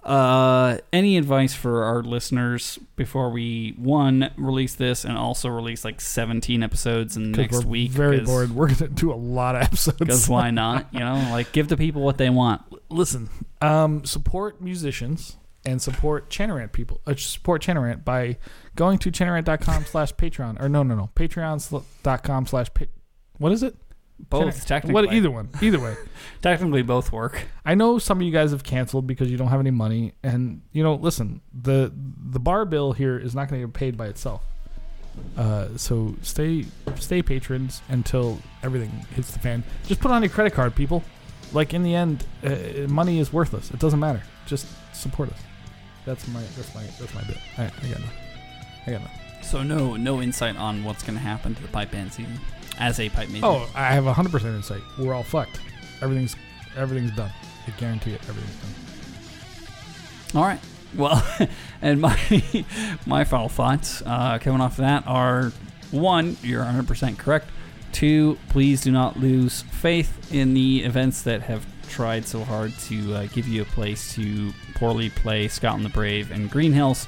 Uh, any advice for our listeners before we one release this and also release like 17 episodes in next
we're
week?
Very bored. We're gonna do a lot of episodes.
Because why [laughs] not? You know, like give the people what they want.
listen, um, support musicians and support Chanarant people. Uh, support Chanarant by going to chanarant.com slash Patreon. Or no, no, no. Patreon.com slash What is it?
Both technically.
What, either one. Either way. [laughs]
Technically, both work.
I know some of you guys have canceled because you don't have any money. And, you know, listen, the the bar bill here is not going to get paid by itself. Uh, so stay stay patrons until everything hits the fan. Just put on your credit card, people. Like in the end, uh, money is worthless. It doesn't matter. Just support us. That's my that's my that's my bit. I, I got nothing. I got nothing.
So no, no insight on what's going to happen to the pipe band season as a pipe major.
Oh, I have hundred percent insight. We're all fucked. Everything's everything's done. I guarantee it. Everything's done.
All right. Well, [laughs] and my [laughs] my final thoughts uh, coming off of that are one, you're 100% correct. Two, please do not lose faith in the events that have tried so hard to uh, give you a place to poorly play Scotland the Brave and Green Hills.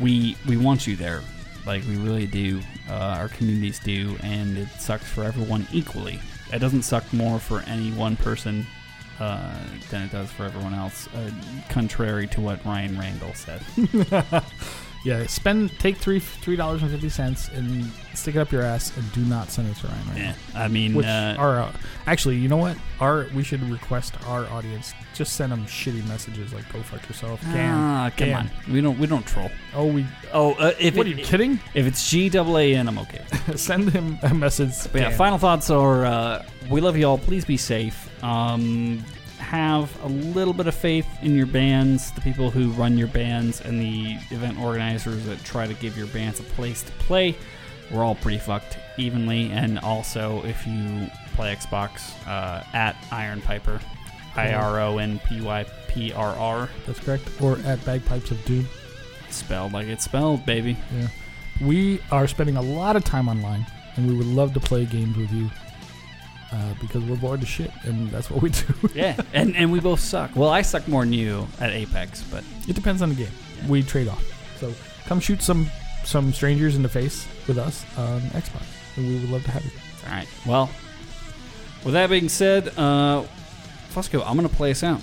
We we want you there, like we really do. Uh, our communities do, and it sucks for everyone equally. It doesn't suck more for any one person uh, than it does for everyone else, uh, contrary to what Ryan Randall said. [laughs]
Yeah, spend take three three dollars and fifty cents and stick it up your ass and do not send it to Ryan. Right
yeah, I mean,
Which
uh,
our uh, actually, you know what? Our we should request our audience just send them shitty messages like "Go fuck yourself."
Ah, come
can.
on, we don't we don't troll.
oh we
Oh, uh, if
what
it,
are you kidding?
if it's G double A N, I'm okay. [laughs]
send him a message.
Yeah, final thoughts are: uh, we love you all. Please be safe. Um, have a little bit of faith in your bands, the people who run your bands, and the event organizers that try to give your bands a place to play. We're all pretty fucked evenly. And also, if you play Xbox uh, at Iron Piper, I R O N P Y P R R.
That's correct. Or at Bagpipes of Doom.
Spelled like it's spelled, baby.
Yeah. We are spending a lot of time online, and we would love to play games with you uh, because we're bored to shit, and that's what we do. [laughs]
Yeah, and and we both suck. Well, I suck more than you at Apex, but
it depends on the game.
Yeah.
We trade off. So come shoot some some strangers in the face with us on Xbox, and we would love to have you.
all right. Well, with that being said, uh, Fusco, I'm gonna play us out.